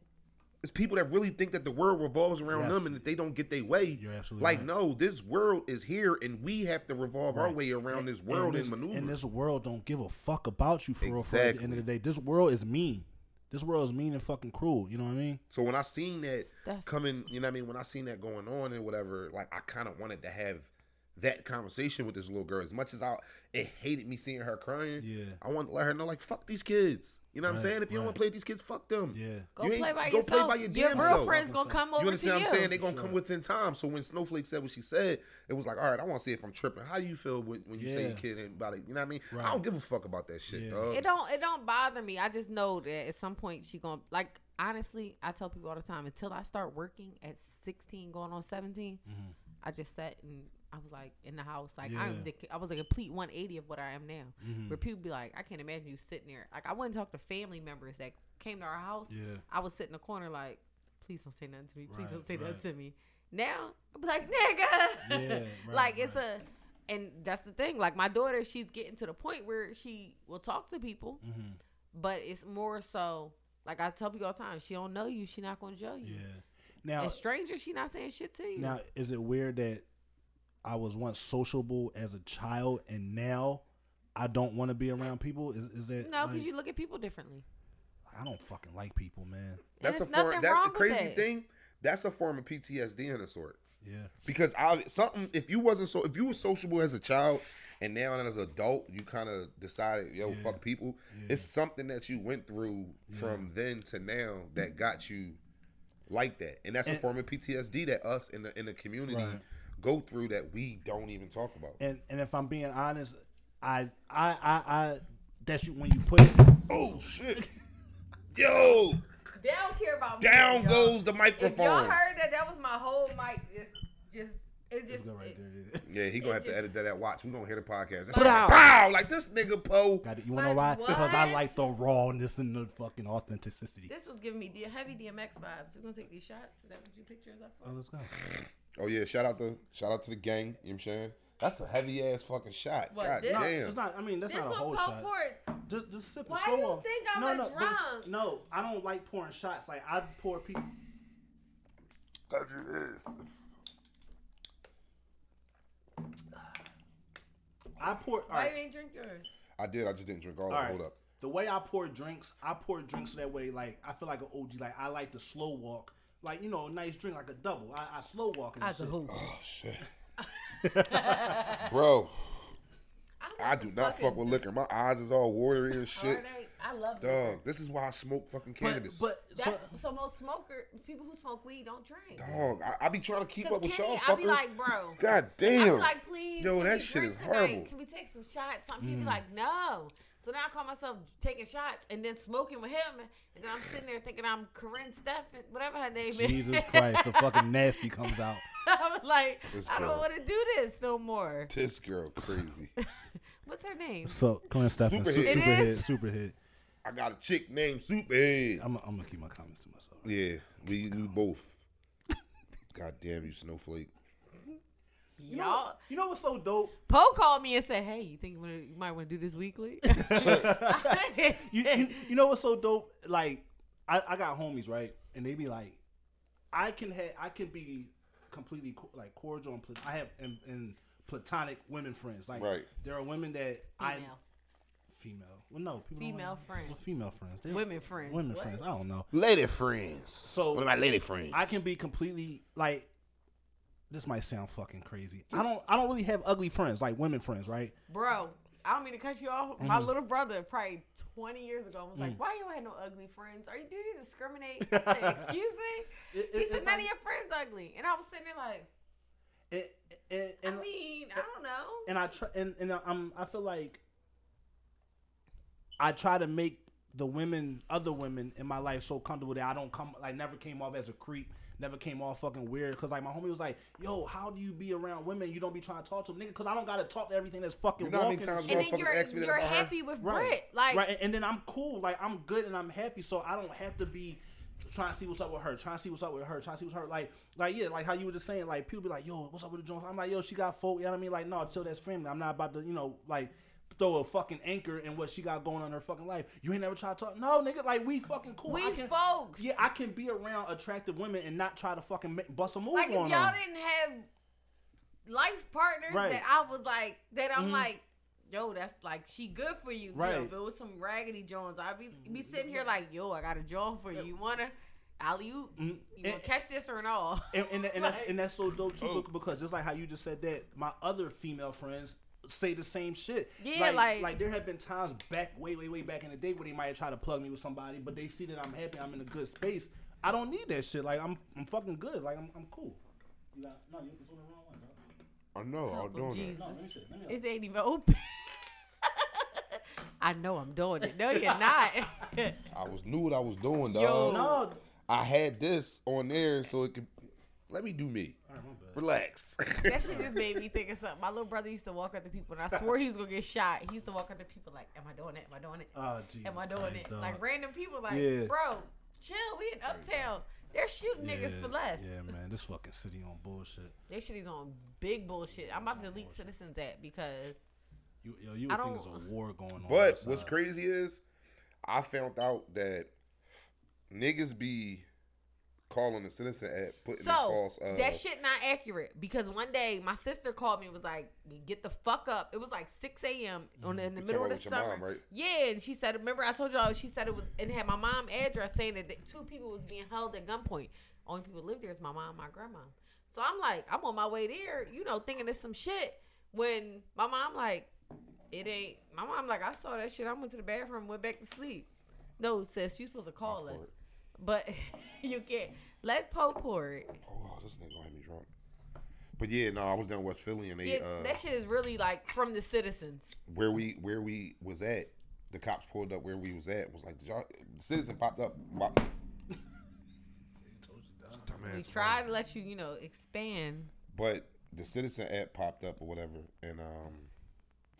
It's people that really think that the world revolves around Yes. them and that they don't get their way. You're absolutely like, right. no, this world is here and we have to revolve our way around And- this world and, this, maneuver. And this world don't give a fuck about you for real. For at the end of the day, this world is mean. This world is mean and fucking cruel. You know what I mean? so when I seen that That's- coming, you know what I mean? When I seen that going on and whatever, like I kind of wanted to have that conversation with this little girl. As much as I it hated me seeing her crying, Yeah. I want to let her know, like, fuck these kids. You know what I'm saying? If you don't want to play with these kids, fuck them. Yeah. go You play by go yourself. play by your your damn self. girlfriend's gonna come over You understand to what. I'm saying? They're gonna Sure. come within time. So when Snowflake said what she said, it was like, all right, I want to see if I'm tripping. How do you feel when, when you say your Yeah. kid ain't about it? You know what I mean? Right. I don't give a fuck about that shit, Yeah. dog. It don't it don't bother me. I just know that at some point she gonna like honestly, I tell people all the time, until I start working at sixteen going on 17 mm-hmm. I just sat and I was like in the house, like I'm Mm-hmm. The, I was a complete 180 of what I am now. Mm-hmm. Where people be like, I can't imagine you sitting there. Like I wouldn't talk to family members that came to our house. Yeah. I would sit in the corner like, please don't say nothing to me. Please Right, don't say right. nothing to me. Now I'm like, nigga. Yeah, [laughs] right, like it's a, and that's the thing. Like my daughter, she's getting to the point where she will talk to people, Mm-hmm. but it's more so. Like I tell people all the time, she don't know you. She not gonna judge you. Yeah. Now, And stranger, she not saying shit to you. now, is it weird that I was once sociable as a child and now I don't want to be around people? Is is that no, because like- you look at people differently. I don't fucking like people, man. That's a form. That's the crazy that. thing. That's a form of PTSD in a sort. Yeah. Because I something if you wasn't so if you were sociable as a child and now as an adult you kind of decided yo fuck people it's something that you went through from then to now that got you like that and that's a form of PTSD that us in the in the community Right. Go through that we don't even talk about. And and if I'm being honest, I I I, I that's you when you put it. Oh shit, yo, They don't care about down me, y'all. goes the If microphone. y'all heard that, that was my whole mic. Just, just, it Let's just. go right it- there. [laughs] Yeah, he gonna have to edit that. At watch, we gonna hear the podcast. That's Put like, out. Pow! Like this nigga Poe. Got it. You wanna know why? Because I like the rawness and the fucking authenticity. This was giving me D- heavy DMX vibes. We're gonna take these shots. Is that what you pictures us up Oh, for? let's go. Oh yeah, shout out to shout out to the gang. You know what I'm saying? That's a heavy ass fucking shot. What, God this? damn. It's not. I mean, that's This not a whole shot. poured. Just, just sip it Why slow you on. think I'm no, a no, but- drunk? no, I don't like pouring shots. Like I pour people. God, you is. I pour. All Why right. you ain't drink yours? I did. I just didn't drink all of it. right. Hold up. The way I pour drinks, I pour drinks that way. Like I feel like an OG. Like I like to slow walk. Like you know, a nice drink, like a double. I, I slow walk. And As a shit. who? Oh shit. [laughs] Bro, I do not fuck with liquor. My eyes is all watery and shit. I love Dog, liquor. this is why I smoke fucking cannabis. but so, That's so most smoker people who smoke weed don't drink. Dog, I, I be trying to keep up with Kenny, y'all I fuckers. be like, bro. God I damn. be like, please. Yo, that shit is tonight? horrible. Can we take some shots? Some people Mm. be like, no. So now I call myself taking shots and then smoking with him, and then I'm sitting there thinking I'm Karrine Stephan, whatever her name is. Jesus [laughs] Christ, the fucking nasty comes out. [laughs] I was like, This I girl. don't want to do this no more. this girl crazy. [laughs] What's her name? So, Karrine Stephan, Superhead. super, It super hit, super hit. I got a chick named Superhead. I'm, I'm gonna keep my comments to myself. Yeah, we, we both. God damn you, snowflake. You know, Y'all, what, you know what's so dope? Poe called me and said, "Hey, you think you, might want to do this weekly?" [laughs] [laughs] you, you, you know what's so dope? Like, I, I got homies, right? And they be like, I can have, I can be completely co- like cordial and plat- I have and, and platonic women friends. Like, Right. there are women that I Female. female. Well, no, people Female friends. well, female friends. They're- Women friends. Women What? friends. I don't know. Lady friends. So- one of my lady friends. I can be completely like. This might sound fucking crazy. I don't. I don't really have ugly friends, like women friends, right? Bro, I don't mean to cut you off. Mm-hmm. My little brother, probably 20 years ago, was Mm. like, Why you had no ugly friends? Are you do you discriminate? [laughs] I said, Excuse me? It- He said, None like- of your friends ugly. And I was sitting there like, It, it, and, I mean, I don't know. and I try and, and I'm I feel like I try to make the women other women in my life so comfortable that I don't come like never came off as a creep, never came off fucking weird. Cause like my homie was like, "Yo, how do you be around women? You don't be trying to talk to them, nigga. Cause I don't gotta talk to everything that's fucking You know how many walking times and and shit. then motherfuckers you're, ask me you're about her. happy with Right. Britt. Like, right, and, and then I'm cool, like I'm good and I'm happy, so I don't have to be trying to see what's up with her, trying to see what's up with her, trying to see what's her like, like yeah, like how you were just saying, like people be like, yo, what's up with the Jones? I'm like, yo, she got folk, you know what I mean? Like, no, chill, that's family. I'm not about to, you know, like throw a fucking anchor in what she got going on in her fucking life. You ain't never try to talk, no, nigga, like we fucking cool. we I can, folks. yeah, I can be around attractive women and not try to fucking make, bust a move like, if y'all them. didn't have life partners Right. that I was like, that I'm Mhm. like, Yo, that's like she good for you. You know, Right. if it was some raggedy Jones, I'd be be sitting here like, yo, I got a John for you. You wanna alley oop? Mhm. You gonna And- catch this or no? and, and, and, that's, [laughs] and that's so dope too Oh. because just like how you just said that, my other female friends say the same shit. Yeah, like, like- there have been times back, way, way, way back in the day where they might try to plug me with somebody, but they see that I'm happy, I'm in a good space. I don't need that shit. Like I'm, I'm fucking good. Like I'm, I'm cool. You got, no, you, it's on the wrong one. Dog. I know. I'm doing Jesus. No, let me see. Let me It ain't even open. [laughs] I know I'm doing it. No, you're [laughs] not. I was knew what I was doing, dog. Yo. no. I had this on there so it could let me do me. All right. Relax. that shit just made me think of something. My little brother used to walk up to people, and I swore he was gonna get shot. He used to walk up to people like, "Am I doing it? Am I doing it? Oh, Jesus Am I doing Christ, it?" dog. Like random people, like, Yeah. "Bro, chill. We in Uptown. They're shooting niggas for less. Yeah, man, this fucking city on bullshit. This shit is on big bullshit. I'm about to delete Citizens app because You, yo, you I would think there's don't- a war going on. But outside. what's crazy is I found out that niggas be calling the citizen app putting in so false uh, that shit not accurate. Because one day my sister called me and was like, "Get the fuck up." It was like 6 a.m. on the, in the You middle of the about with your summer. mom, right? Yeah, and she said, "Remember I told y'all?" She said it was and had my mom address saying that two people was being held at gunpoint. Only people live there is my mom, and my grandma. So I'm like, I'm on my way there, you know, thinking it's some shit. When my mom like, it ain't. My mom like, I saw that shit. I went to the bathroom, went back to sleep. No, sis, you supposed to call us. But [laughs] you can't. Let Poe pour it. Oh, this nigga gonna have me drunk. But yeah, no, I was down in West Philly and they Yeah, uh that shit is really like from the citizens. where we where we was at, the cops pulled up where we was at. Was like, did y'all the citizen popped up. Wow. Told you, dog. Dumbass We phone. try to let you, you know, expand. But the citizen app popped up or whatever, and um,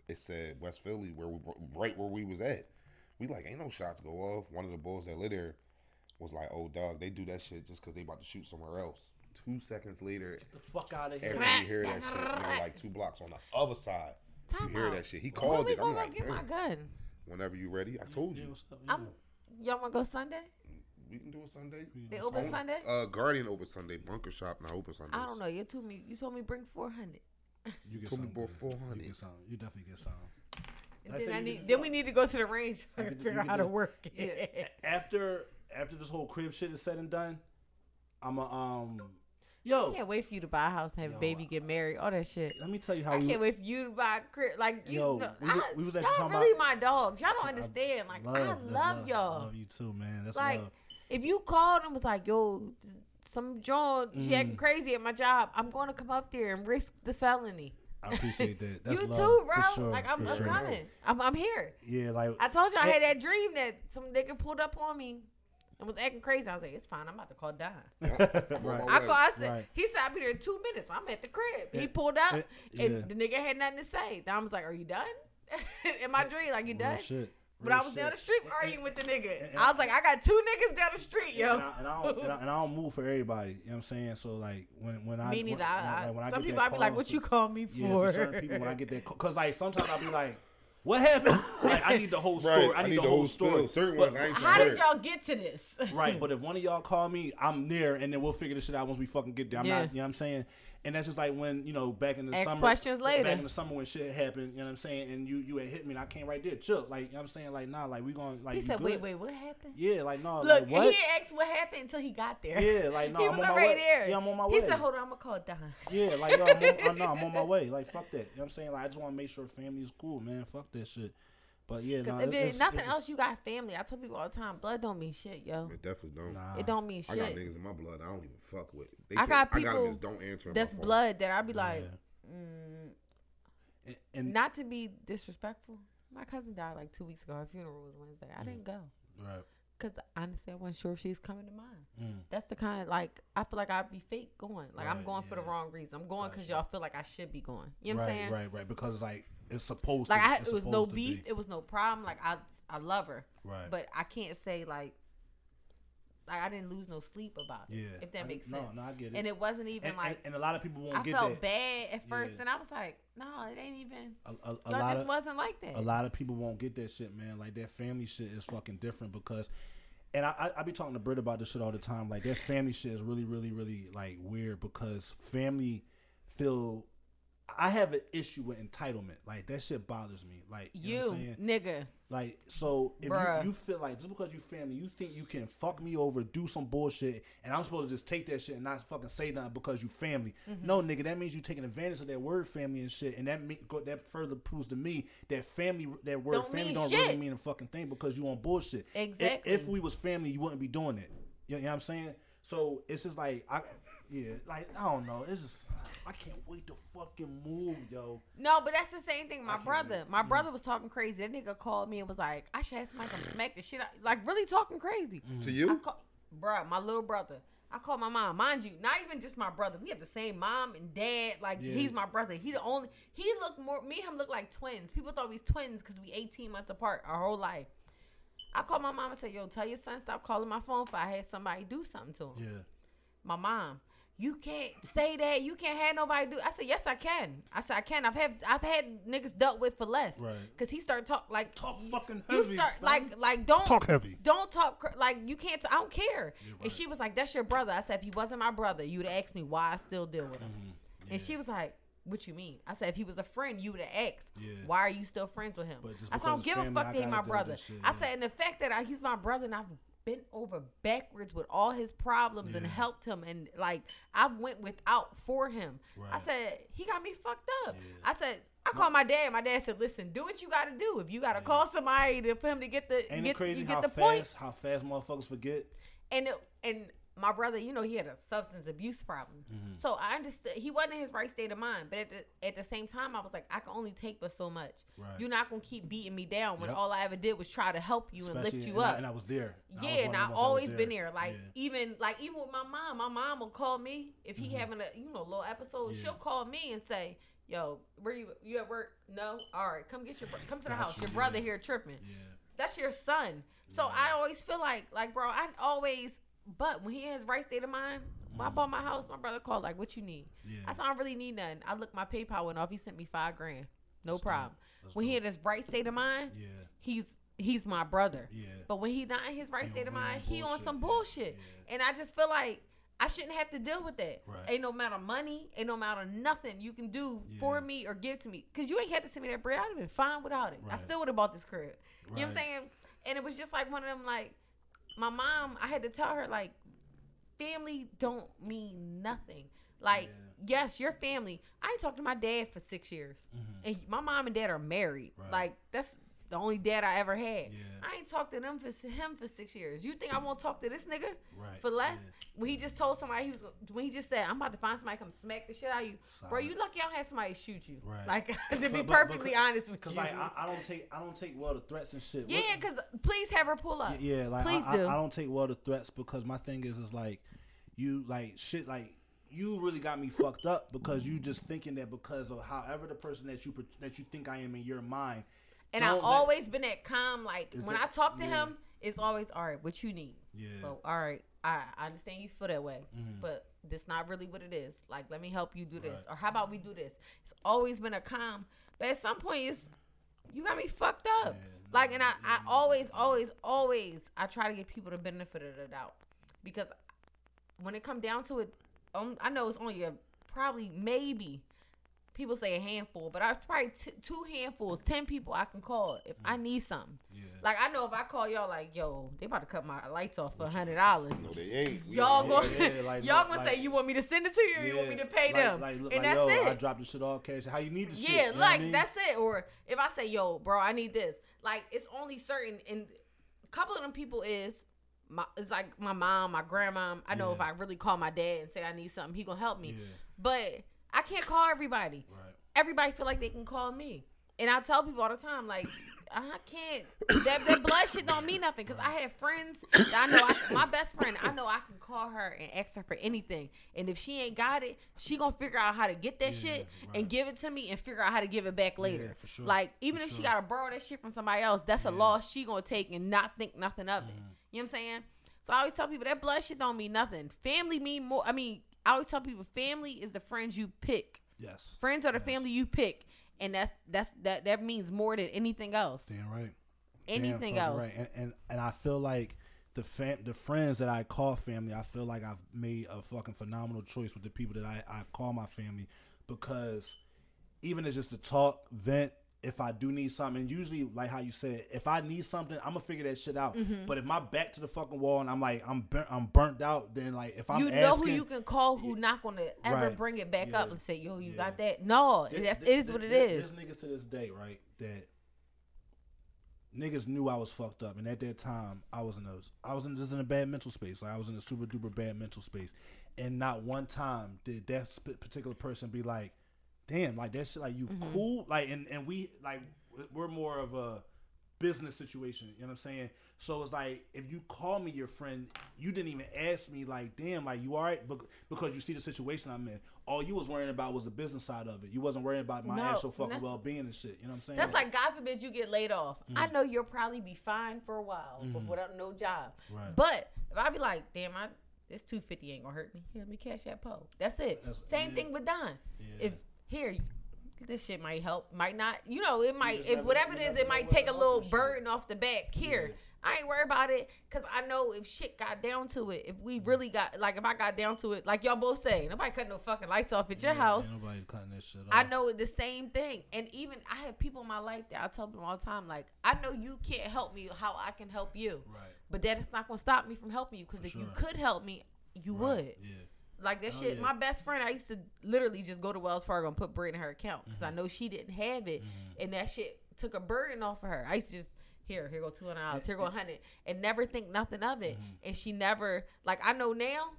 it said West Philly where we right where we was at. We like ain't no shots go off. One of the bulls that live there was like, "Oh dog, they do that shit just because they about to shoot somewhere else." Two seconds later, Get The fuck out of here. after you hear that shit, nigga, like two blocks on the other side, Time you hear out. that shit. He When called it. gonna I'm like, get my "Damn." gun? whenever you ready, I told you. I'm, y'all wanna go Sunday? We can do it Sunday. They open On- Sunday? Uh, Guardian open Sunday. Bunker Shop now open Sunday. I don't know. You told me. You told me bring four hundred. You get Told me something. bought good. 400. You get something. You definitely get something. And I then said I you need. can Then we need to go to the range and You can- figure out how to do- work Yeah. it. After after this whole crib shit is said and done, I'm a um. Yo, I can't wait for you to buy a house, and have Yo, a baby, get married, all that shit. let me tell you how I we. can't wait for you to buy a crib. Like you, Yo, know, we I, we was actually y'all talking really about- my dogs. Y'all don't understand. Like I that's love y'all. Love you too, man. That's like love. if you called and was like, "Yo, some John, she Mm. acting crazy at my job," I'm going to come up there and risk the felony. I appreciate that. [laughs] That's you love, too, bro. For sure, like I'm, I'm sure. coming. I'm, I'm here. Yeah, like I told you I had that dream that some nigga pulled up on me and was acting crazy. I was like, "It's fine. I'm about to call Don." [laughs] I'm right. I way. call. I said, Right. "He said I'll be there in two minutes. I'm at the crib." He pulled up, and yeah. the nigga had nothing to say. Don was like, "Are you done?" [laughs] in my dream, like, "You done?" shit. But I Real was down the street And- arguing with the nigga. and- I was like, I got two niggas down the street, yo. And I, and, I don't, and, I, I don't move for everybody. You know what I'm saying? So like when when I Me when, neither. when I, I, like, when I some get people I be like, "What for- you call me for?" Yeah, for certain people when I get that because like sometimes I'll be like, what happened? [laughs] like I need the whole story. Right, I need, the, whole story. spill. Certain But- ones I ain't How trying did to y'all get to this? Right, [laughs] but if one of y'all call me, I'm there, and then we'll figure this shit out once we fucking get there. I'm Yeah. not, you know what I'm saying? And that's just like when you know back in the Ask summer, questions later. Back in the summer when shit happened, you know what I'm saying? And you you had hit me, and I came right there, chill, like you know what I'm saying? Like nah, like we going like he said, good? "Wait, wait, what happened?" yeah, like no, Look, like what? he didn't what happened until he got there. Yeah, like [laughs] no, he I'm was on my already way. there. Yeah, I'm on my He way. He said, "Hold on, I'm gonna call Don." Yeah, like yo, I'm on, [laughs] I'm, no, I'm on my way. Like fuck that, you know what I'm saying? Like I just want to make sure family is cool, man. Fuck that shit. But yeah, Cause nah, if it- it, it's- nothing it's else, you got family. I tell people all the time, blood don't mean shit, yo. It definitely don't. Nah. It don't mean shit. I got niggas in my blood. I don't even fuck with. They I can't- got I got people them just don't answer. That's blood that I'd be like, Yeah. mm, And, and not to be disrespectful. My cousin died like two weeks ago. Her funeral was Wednesday. I didn't go right, because honestly, I wasn't sure if she was coming to mine. mm, That's the kind of, like I feel like I'd be fake going. Like I'm Right, going for the wrong reason. I'm going because Gotcha. y'all feel like I should be going. You know what right, I'm saying? right, right. Because like it's supposed Like to. I, it was no beef. be. It was no problem. Like I, I love her, Right. but I can't say like, like I didn't lose no sleep about it. yeah, if that I- makes no, sense. No, I get it. And it wasn't even and, like and, and a lot of people won't I get felt that. bad at first, Yeah. and I was like, no, it ain't even. A, a, a lot just of wasn't like that. a lot of people won't get that shit, man. Like that family shit is fucking different because, and I I, I be talking to Britt about this shit all the time. Like that family shit is really really really like weird because family feel. I have an issue with entitlement. Like that shit bothers me. Like you, know you what I'm saying? nigga, Like, so if you, you feel like just because you family, you think you can fuck me over, do some bullshit, and I'm supposed to just take that shit and not fucking say nothing because you family. Mm-hmm. No, nigga, that means you taking advantage of that word family and shit, and that me, that further proves to me that family, that word Don't family, don't shit. really mean a fucking thing because you on bullshit. If- Exactly. If, we was family, you wouldn't be doing it. You know what I'm saying? So it's just like I, yeah, like I don't know. It's just I can't wait to fucking move, yo. No, but that's the same thing. My brother, wait. my brother was talking crazy. That nigga called me and was like, "I should have somebody come smack the shit out." Like really talking crazy. Mm. To you? call, bruh, my little brother. I called my mom. Mind you, not even just my brother. We have the same mom and dad. Like Yeah. he's my brother. He the only. He looked more. Me and him look like twins. People thought we was twins because we 18 months apart our whole life. I called my mom and said, "Yo, tell your son stop calling my phone if I had somebody do something to him." Yeah, my mom you can't say that you can't have nobody do i said yes i can i said i can i've had i've had niggas dealt with for less Right. because he started talk like Talk fucking heavy. you start son. like like don't Talk heavy. don't talk cr- like you can't i don't care You're and she was like that's your brother i said if he wasn't my brother you would ask me why i still deal with him Mm-hmm. and she was like what you mean? I said if he was a friend, you would have asked. Yeah. Why are you still friends with him? But just I said I don't give a fuck that he's my gotta deal with brother. shit, I yeah. said and the fact that I, he's my brother and I've bent over backwards with all his problems and helped him and like I went without for him. I said he got me fucked up. Yeah. I said I called my dad. My dad said, "Listen, do what you got to do. If you got to call somebody to, for him to get the Ain't get, it crazy you get how the fast point." how fast motherfuckers forget? and it, and my brother, you know, he had a substance abuse problem. Mm-hmm. So I understood he wasn't in his right state of mind. But at the at the same time, I was like, I can only take but so much. Right. You're not gonna keep beating me down when Yep. all I ever did was try to help you and lift you and I, up. and I was there. I was yeah, and I've always been there. Like Yeah. even like even with my mom, my mom will call me if he having a you know little episode. Mm-hmm. Yeah. She'll call me and say, "Yo, where you you at work? No, all right, come get your come to the Got house. you, Your brother yeah. here tripping." Yeah. that's your son. So I always feel like, like, bro, I always, but when he in his right state of mind, when I mm. bought my house, my brother called, like, what you need? Yeah. I said, I don't really need nothing. I looked my PayPal went off. He sent me five grand. No That's problem. When he in his right state of mind, Yeah. he's he's my brother. Yeah. But when he not in his right He state of on- he on mind, he on some bullshit. yeah. And I just feel like I shouldn't have to deal with that. Right. Ain't no matter money, ain't no matter nothing you can do for me or give to me. Cause you ain't had to send me that bread. I'd have been fine without it. I still would have bought this crib. You know what I'm saying? And it was just like one of them like my mom, I had to tell her like family don't mean nothing. Like, Yeah. yes, your family. I ain't talked to my dad for six years. And my mom and dad are married. Mm-hmm. Right. Like, that's the only dad I ever had. Yeah. I ain't talked to them for him for six years. You think I won't talk to this nigga Right, for less? yeah. When he just told somebody he was when he just said, I'm about to find somebody come smack the shit out of you. Bro, you lucky I don't have somebody shoot you. Right. Like [laughs] to be But- but- perfectly because- honest with you. like I, I don't take I don't take well to threats and shit. yeah, because please have her pull up. yeah, like please I, do. I, I don't take well to threats because my thing is is like you like shit like you really got me fucked up because you just thinking that because of however the person that you that you think I am in your mind And Don't I've always been that calm. Like when it- I talk to yeah. him, it's always all right. What you need? Yeah. So all right, I, I understand you feel that way, Mhm. but this not really what it is. Like let me help you do this, Right. or how about we do this? It's always been a calm, but at some point it's you got me fucked up. Yeah, like and I, I yeah. always, always, always I try to get people the benefit of the doubt because when it come down to it, um, I know it's only a probably maybe people say a handful, but I probably t- two handfuls, ten people I can call if I mm. need something. Yeah. Like I know if I call y'all, like yo, they about to cut my lights off for a hundred dollars. No, they ain't. We Y'all already- gonna yeah, like, [laughs] y'all gonna like- say you want me to send it to you, or you want me to pay like, them, Like, look, and like, that's yo, it. I dropped the shit all cash. How you need the shit? Yeah, you know what like I mean? that's it. Or if I say, "Yo, bro, I need this," like it's only certain. And a couple of them people is my. It's like my mom, my grandma. I know Yeah. if I really call my dad and say I need something, he gonna help me. Yeah, But I can't call everybody. right. Everybody feel like they can call me, and I tell people all the time, like I can't. That, that blood shit don't mean nothing. Cause I have friends. That I know I, my best friend. I know I can call her and ask her for anything, and if she ain't got it, she gonna figure out how to get that Yeah, shit right. and give it to me, and figure out how to give it back later. Yeah, for sure. Like even For if she gotta borrow that shit from somebody else, that's a loss she gonna take and not think nothing of it. You know what I'm saying? So I always tell people that blood shit don't mean nothing. Family mean more. I mean, I always tell people family is the friends you pick. Yes. Friends are the Yes. family you pick, and that's that's that that means more than anything else. Damn right. Anything fucking else. Right. And, and and I feel like the fam- the friends that I call family, I feel like I've made a fucking phenomenal choice with the people that I, I call my family because even it's just to talk, vent, if I do need something, and usually like how you said, if I need something, I'm gonna figure that shit out. Mm-hmm. But if my back to the fucking wall and I'm like I'm burnt, I'm burnt out, then like if I'm you know asking, who you can call who not gonna ever Right. bring it back Yeah. up and say, "Yo, you Yeah. got that?" No, There- that's there- it is what it there- is. There's niggas to this day, right? That niggas knew I was fucked up, and at that time, I was in a, I was in just in a bad mental space. Like I was in a super duper bad mental space, and not one time did that particular person be like, "Damn, like that shit, like you Mm-hmm. cool." Like, and and we like we're more of a business situation. You know what I'm saying? So it's like if you call me your friend, you didn't even ask me like, damn, like you all right? Bec- Because you see the situation I'm in. All you was worrying about was the business side of it. You wasn't worrying about my No, actual fucking well being and shit. You know what I'm saying? That's like God forbid you get laid off. I Mm. know you'll probably be fine for a while but without no job. Right. But if I be like, damn, I this two fifty ain't gonna hurt me. Here, let me cash that pole. That's it. That's- Same yeah. thing with Don. Yeah. If here, this shit might help, might not. You know, it might. If whatever it is, it might take a little burden off the back. Here. Yeah. I ain't worried about it because I know if shit got down to it, if we really got like if I got down to it, like y'all both say, nobody cutting no fucking lights off at your Yeah, house. Nobody cutting that shit off. I know the same thing. And even I have people in my life that I tell them all the time, like, I know you can't help me how I can help you. Right. But that is not gonna stop me from helping you. Because if you could help me, you Right. would. Yeah. Like that Oh, shit. yeah. My best friend, I used to literally just go to Wells Fargo and put bread in her account because Mm-hmm. I know she didn't have it, and that shit took a burden off of her. I used to just here, here go two hundred dollars, here go a hundred, and never think nothing of it. Mm-hmm. And she never like I know now,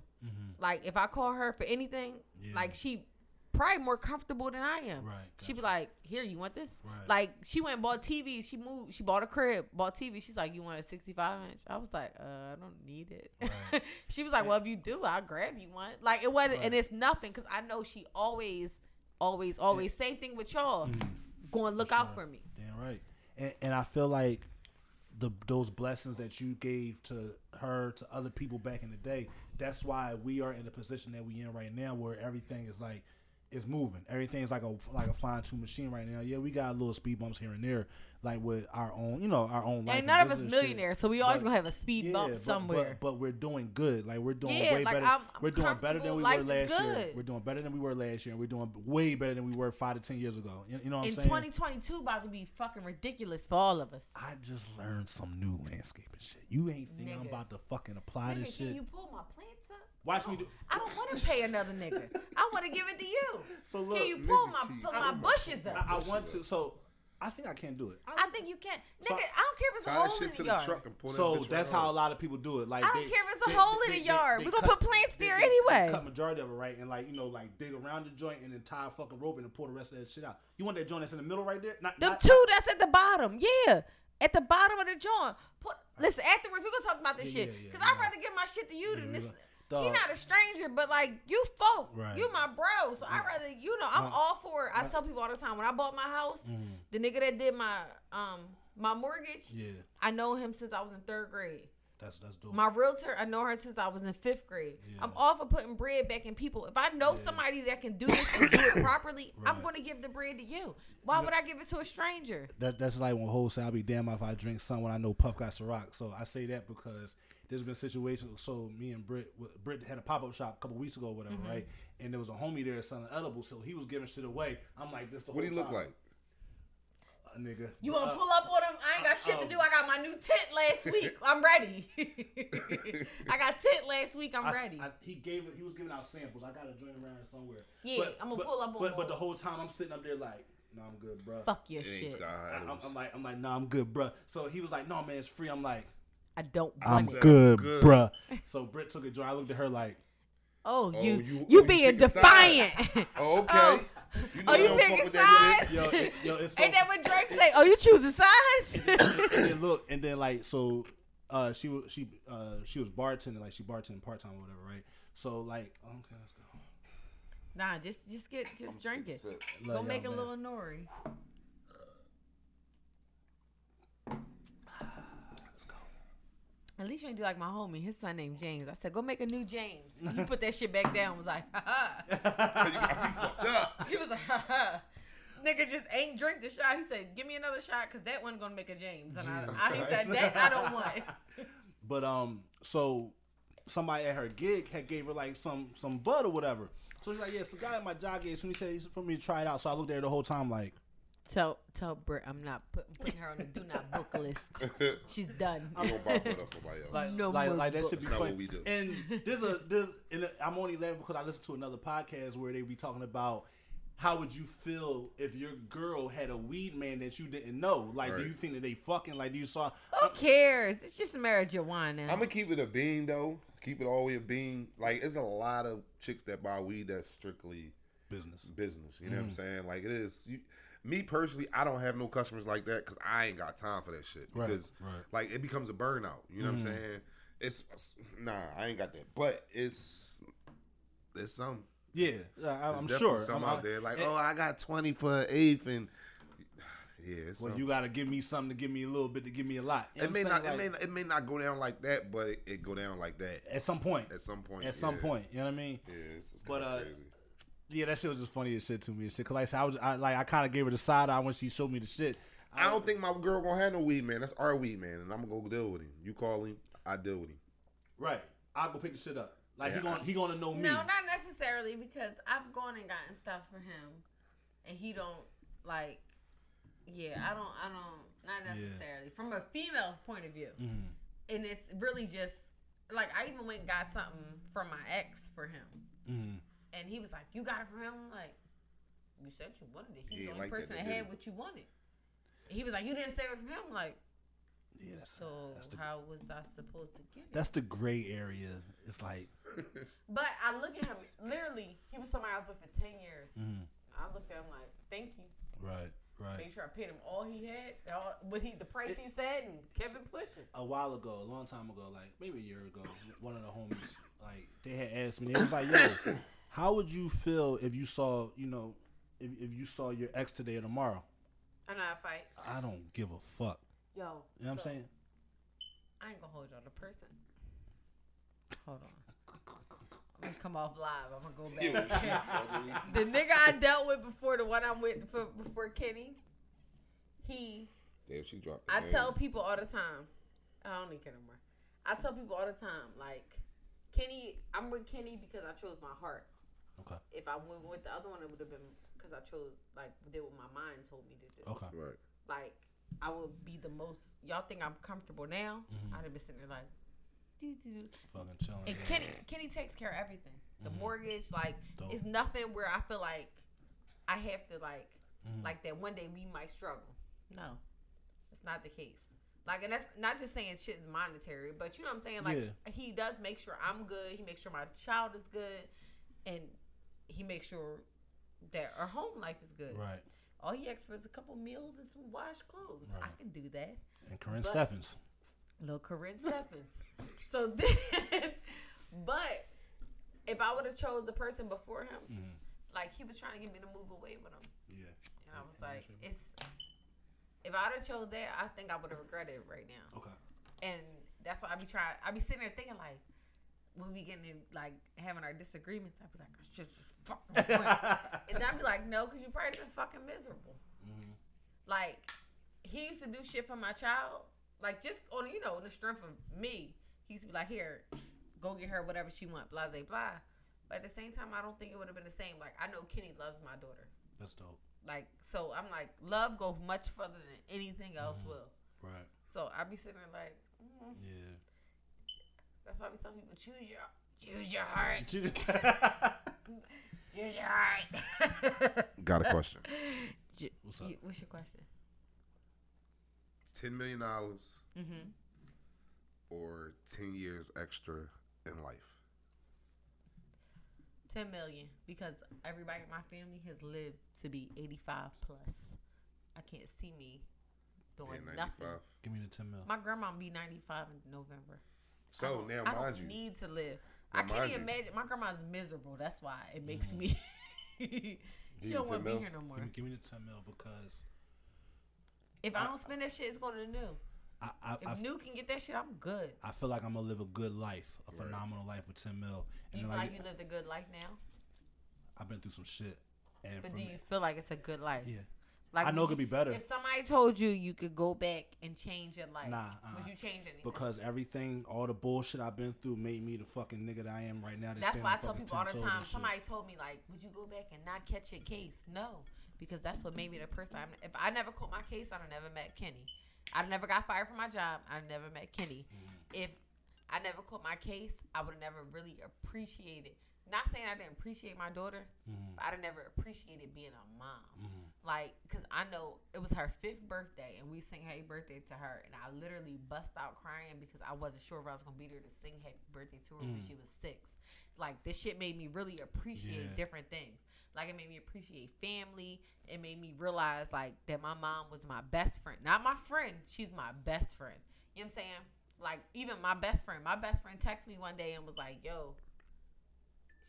like if I call her for anything, Yeah. like she probably more comfortable than I am. Right, She'd be like, here, you want this? Right. Like she went and bought TV. She moved. She bought a crib, bought TV. She's like, you want a sixty five inch? I was like, uh, I don't need it. Right. [laughs] she was like, well, if you do, I'll grab you one. Like it wasn't, and it's nothing because I know she always, always, always. Same thing with y'all. Going to look out Mm-hmm. for me. Damn right. And and I feel like the those blessings that you gave to her to other people back in the day, that's why we are in the position that we in right now where everything is like is moving. Everything's like a like a fine tuned machine right now. Yeah, we got little speed bumps here and there, like with our own, you know, our own life. And none of us millionaires, so we always But- gonna have a speed Yeah, bump but- somewhere. But, but we're doing good. Like we're doing Yeah, way like, better. I'm- I'm we're doing better than we were last year. We're doing better than we were last year. We're doing way better than we were five to ten years ago. You, you know what I'm saying? In 2022, about to be fucking ridiculous for all of us. I just learned some new landscaping shit. You ain't think I'm about to fucking apply Nigga, this shit? you pull my plants up? Watch me oh, do. I don't want to pay another nigga. [laughs] I want to give it to you. So look, can you pull my keep- pull my bushes up? I, I want to. So I think I can't do it. I think you can. Nigga, So- I don't care if it's a hole in the the yard. truck and pull that So bitch that's right how a lot of people do it. Like I don't they- care if it's a they- hole in they- the yard. they We gonna cut- put plants there they- anyway. They cut majority of it right, and like you know, like dig around the joint and then tie a fucking rope and then pull the rest of that shit out. You want that joint that's in the middle right there? Not, Them not- two that's at the bottom, yeah, at the bottom of the joint. Put listen. Afterwards, we're gonna talk about this Yeah, shit yeah, yeah, because yeah. I'd rather give my shit to you Yeah, than we this. Gonna- Dog. He not a stranger, but like you folk, Right. you my bro. So I rather you know I'm My- all for it. I tell people all the time when I bought my house, Mhm. the nigga that did my um my mortgage, Yeah, I know him since I was in third grade. that's that's dope. My realtor, I know her since I was in fifth grade. Yeah. I'm all for putting bread back in people. If I know Yeah. somebody that can do this and do it [coughs] properly, I'm going to give the bread to you. Why Yeah. would I give it to a stranger? that that's like when Ho say I'll be damned if I drink some when I know Puff got Ciroc. So I say that because there's been situations. So me and Britt, Britt had a pop up shop a couple weeks ago, or whatever, Mm-hmm. right? And there was a homie there selling edibles, so he was giving shit away. I'm like, this the What do whole you look like? a nigga. You want Uh, to pull up on him? I ain't got shit to um, do. I got my new tent last week. [laughs] I'm ready. [laughs] I got tent last week. I'm I- ready. I- he gave. He was giving out samples. I got a joint around somewhere. Yeah, I'ma pull up on But, but the whole time I'm sitting up there like, no, I'm good, bro. Fuck your It shit. I, I'm, Edibles. I'm like, I'm like, nah, I'm good, bro. So he was like, no, man, it's free. I'm like, I don't I want I'm it. good, good. bruh. [laughs] So Britt took a joint. I looked at her like, Oh, Oh, you you- you, oh, being picking defiant. [laughs] [laughs] Oh, okay. Oh. You Oh, you I don't fuck picking sides? shit. yo, it, yo, it's so Ain't that what Drake say? Oh, you choosing sides? and then look, and then like so, uh, she was she uh she was bartending like she bartending part time or whatever, right? So like, okay, let's go. nah, just just get just drink it. Go make a man. little nori. Let's go. At least you ain't do like my homie. His son named James. I said, go make a new James. He put that shit back down. Was like, [laughs] ha ha. [laughs] You got me fucked up. He was like, ha ha. Nigga just ain't drink the shot. He said, give me another shot because that one gonna make a James. And I, I he said, that I don't want. [laughs] But um, so somebody at her gig had gave her like some some bud or whatever. So she's like, yeah, it's a guy at my job gave. So he said he's for me to try it out. So I looked at her the whole time like, Tell tell Britt I'm not put, putting her on the do not book [laughs] list. She's done. I'm gonna buy it up for somebody else. like, No like, more like that should be That's not funny. what we do. And [laughs] there's a there's and I'm only laughing because I listened to another podcast where they be talking about how would you feel if your girl had a weed man that you didn't know? Like, do Right. you think that they fucking like? Do you saw? Who cares? It's just marijuana. I'm gonna keep it a bean though. Keep it all the way a bean. Like, it's a lot of chicks that buy weed that's strictly business. business. You know Mm. what I'm saying? Like, it is. You, me personally, I don't have no customers like that because I ain't got time for that shit. Because right. like it becomes a burnout. You know what I'm Mhm. saying? It's nah, I ain't got that. But it's it's some. Yeah, I, definitely sure. some I'm, out there like, and- oh, I got twenty for an eighth, and [sighs] yeah, Well, you gotta give me something to give me a little bit to give me a lot. You know it may not. saying? it may. It may not go down like that, but it, it go down like that at some point. at some point. At some point, you know what I mean? Yeah, it's, it's But, uh, crazy. Yeah, that shit was just funny as shit to me. and Shit, cause like I, said, I was, I, like I kind of gave her the side eye when she showed me the shit. I don't think my girl gonna have no weed man. That's our weed man, and I'm gonna go deal with him. You call him, I deal with him. Right, I'll go pick the shit up. Like Yeah, he gonna I- he gonna know me. No, not necessarily because I've gone and gotten stuff for him, and he don't like. Yeah, I don't. I don't. Not Yeah. necessarily from a female point of view, Mhm. and it's really just like I even went and got something from my ex for him, Mhm. And he was like, "You got it from him?" I'm like, you said you wanted it. He's He the only like person though, that had what you wanted. And he was like, "You didn't say it from him." I'm like, Yeah, that's, so that's the how was I supposed to get it? that's the gray area. It's like, [laughs] But I look at him. Literally, he was somebody I was with for ten years. mhm. I looked at him like, "Thank you." right, right. Make sure I paid him all he had, all, what he, the price he said, and kept it pushing. a while ago, a long time ago, like maybe a year ago, one of the homies, like they had asked me, they was like, "Yo, how would you feel if you saw, you know, if, if you saw your ex today or tomorrow?" I know I fight. I don't give a fuck. Yo, You know what I'm saying? I ain't gonna hold y'all the person. Hold on. I'm gonna come off live. I'm gonna go back. [laughs] the nigga I dealt with before the one I'm with for, before Kenny, he Damn, she dropped. I name. tell people all the time. I don't need Kenny no more. I tell people all the time, like Kenny. I'm with Kenny because I chose my heart. Okay. If I went with the other one, it would have been because I chose like did what my mind told me to do. Okay. Right. Like I would be the most. Y'all think I'm comfortable now? Mhm. I'd have been sitting there like, Do, do. Fucking chilling. And Kenny, Kenny takes care of everything. The Mhm. mortgage, like, Dope. it's nothing where I feel like I have to like, Mhm. like that. One day we might struggle. No, it's not the case. Like, and that's not just saying shit's monetary, but you know what I'm saying. Like, Yeah. he does make sure I'm good. He makes sure my child is good, and he makes sure that our home life is good. Right. All he asks for is a couple meals and some washed clothes. I can do that. And Corinne But- Steffens. Little Karrine Steffans. so then, [laughs] but if I would have chose the person before him, Mhm. like he was trying to get me to move away with him, Yeah. and I was Yeah, like, it's. If I'd have chose that, I think I would have regretted it right now. Okay. And that's why I be trying. I be sitting there thinking like, when we getting in, like having our disagreements, I'd be like, I should just fuck this [laughs] and I'd be like, no, because you probably been fucking miserable. Mhm. Like he used to do shit for my child, like just on you know on the strength of me. He used to be like, here, go get her whatever she want, blah blah blah. But at the same time, I don't think it would have been the same. Like I know Kenny loves my daughter. That's dope. Like so, I'm like love goes much further than anything else Mhm. will. Right. So I be sitting there like, mm, Yeah. that's why I be telling people choose your choose your heart, choose your heart. Got a question. What's up? what's your question? Ten million dollars Mm-hmm. or ten years extra in life. 10 million because everybody in my family has lived to be 85 plus. I can't see me doing And nothing. Give me the ten mil. My grandma will be 95 in November. So now, I mind don't you, need to live. I can't even imagine. My grandma's miserable. That's why it makes Mhm. me. [laughs] she don't want to be here no more. Give me, give me the ten mil because If I I- don't spend that shit, it's going to new. I I, If I, new can get that shit, I'm good. I feel like I'm gonna live a good life, a Right. phenomenal life with ten mil. And you feel like, like you lived a good life now? I've been through some shit, and But do me, you feel like it's a good life? yeah, Like I know it could be better. If somebody told you you could go back and change your life, Nah, would uh-uh. you change anything? because everything, all the bullshit I've been through, made me the fucking nigga that I am right now. that That's why I tell people all the time. shit. Somebody told me like, "Would you go back and not catch your case?" No, because that's what made me the person. I'm, if I never caught my case, I'd have never met Kenny. I'd never got fired from my job. I'd never met Kenny. Mm-hmm. If I never caught my case, I would have never really appreciated. Not saying I didn't appreciate my daughter, but I'd have never appreciated being a mom. Mhm. Like, cause I know it was her fifth birthday, and we sang happy birthday to her, and I literally bust out crying because I wasn't sure if I was gonna be there to sing happy birthday to her when Mm. she was six. Like, this shit made me really appreciate Yeah. different things. Like, it made me appreciate family. It made me realize like that my mom was my best friend, not my friend. She's my best friend. You know what I'm saying? Like, even my best friend. My best friend texted me one day and was like, "Yo."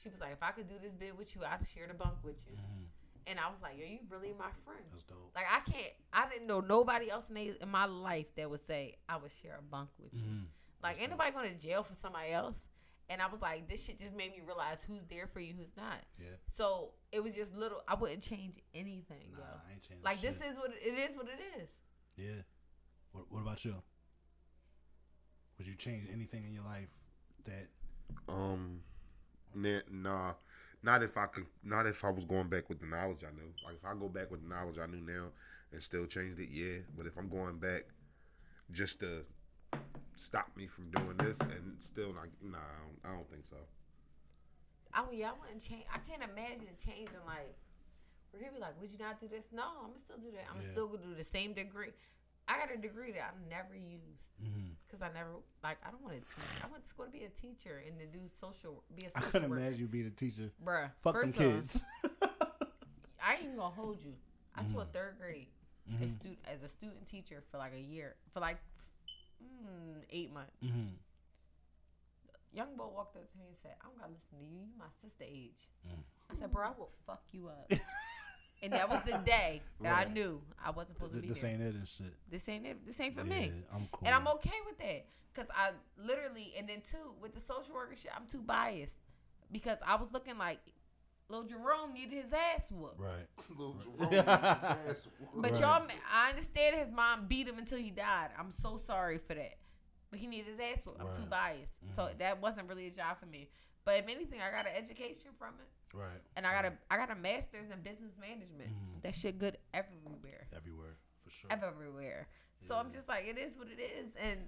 She was like, if I could do this bit with you, I'd share the bunk with you. Mhm. And I was like, yo, you really my friend. That's dope. Like I can't. I didn't know nobody else in, they, in my life that would say I would share a bunk with you. Mhm. Like That's ain't nobody going to jail for somebody else. And I was like, this shit just made me realize who's there for you, who's not. Yeah. So it was just little. I wouldn't change anything, Nah, yo. I ain't changing. Like shit. this is what it is. What it is. Yeah. What What about you? Would you change anything in your life that? Um, nah, nah, not if I could, not if I was going back with the knowledge I knew. Like if I go back with the knowledge I knew now and still changed it, yeah. But if I'm going back just to stop me from doing this and still like, nah, I don't, I don't think so. I would. Yeah, I wouldn't change. I can't imagine changing like. Where he'd be like, "Would you not do this?" No, I'm gonna still do that. I'm Yeah. still gonna do the same degree. I got a degree that I never used. Mhm. Cause I never like I don't want to teach. I went to school to be a teacher and to do social, be a I [laughs] social I couldn't worker. imagine you being a teacher. Bruh, Fuck them kids. [laughs] I ain't even gonna hold you. I taught Mhm. third grade as, Mhm. stu- as a student teacher for like a year, for like mm, eight months. Mhm. Young boy walked up to me and said, "I don't gotta listen to you. You my sister age." Mm. I said, "Bro, I will fuck you up." [laughs] and that was the day that I knew I wasn't supposed to be This there. ain't it and shit. this ain't it. This ain't for yeah, me. I'm cool. And I'm okay with that. Cause I literally and then too with the social worker shit, I'm too biased. Because I was looking like little Jerome needed his ass whooped. Right. [laughs] Little Jerome needs his ass [laughs] whooped. But Right. y'all I understand his mom beat him until he died. I'm so sorry for that. But he needed his ass whooped. I'm too biased. So Mhm. that wasn't really a job for me. But if anything, I got an education from it. Right. And I got a I got a master's in business management. Mhm. That shit good everywhere. Everywhere for sure. Everywhere. So I'm just like, it is what it is. And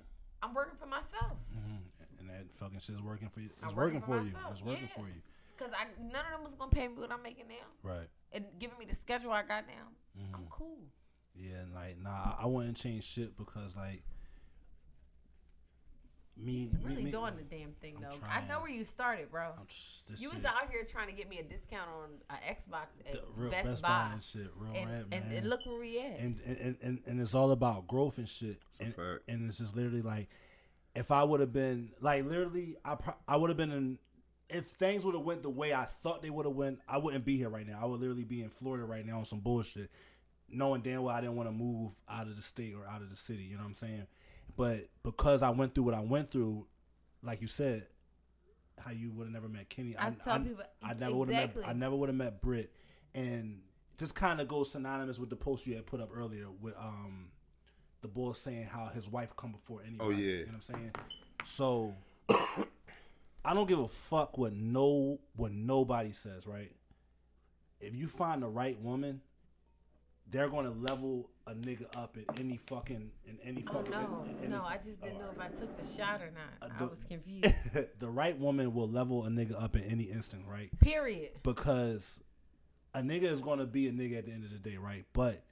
I'm working for myself. Mhm. And that fucking shit's working for you. It's working, working for for you. It's working yeah. for you. Cause I none of them was gonna pay me what I'm making now, Right. and giving me the schedule I got now. I'm Mhm. cool. Yeah, and like, nah, I wouldn't change shit because like me, You me- really me- doing the damn thing I'm though. I know where you started, bro. I'm just, You was shit, out here trying to get me a discount on an Xbox at the real Best, Best, Buy, Buy and shit, real and, rap, and, man. and look where we at. and, and, and and it's all about growth and shit. It's a And, fact. and it's just literally like, if I would have been like literally, I pro- I would have been in if things would have went the way I thought they would have went, I wouldn't be here right now. I would literally be in Florida right now on some bullshit, knowing damn well I didn't want to move out of the state or out of the city. You know what I'm saying? But because I went through what I went through, like you said, how you would have never met Kenny. I tell people- I never would have exactly. met. I never would have met Britt, and just kind of goes synonymous with the post you had put up earlier with um the boy saying how his wife come before anybody. Oh, yeah. you know what I'm saying. So [coughs] I don't give a fuck what no what nobody says, right? If you find the right woman, they're gonna level a nigga up in any fucking in any Oh fucking. no, in- in no! I just didn't oh, know if I took the shot or not. Uh, I was confused. [laughs] the right woman will level a nigga up in any instant, right? Period. Because a nigga is gonna be a nigga at the end of the day, right? But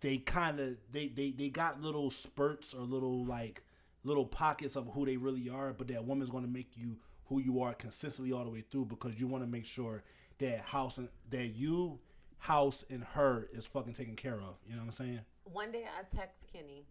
they kind of they, they they got little spurts or little like little pockets of who they really are, but that woman's gonna make you who you are consistently all the way through because you want to make sure that house and that you house and her is fucking taken care of. You know what I'm saying? One day I text Kenny,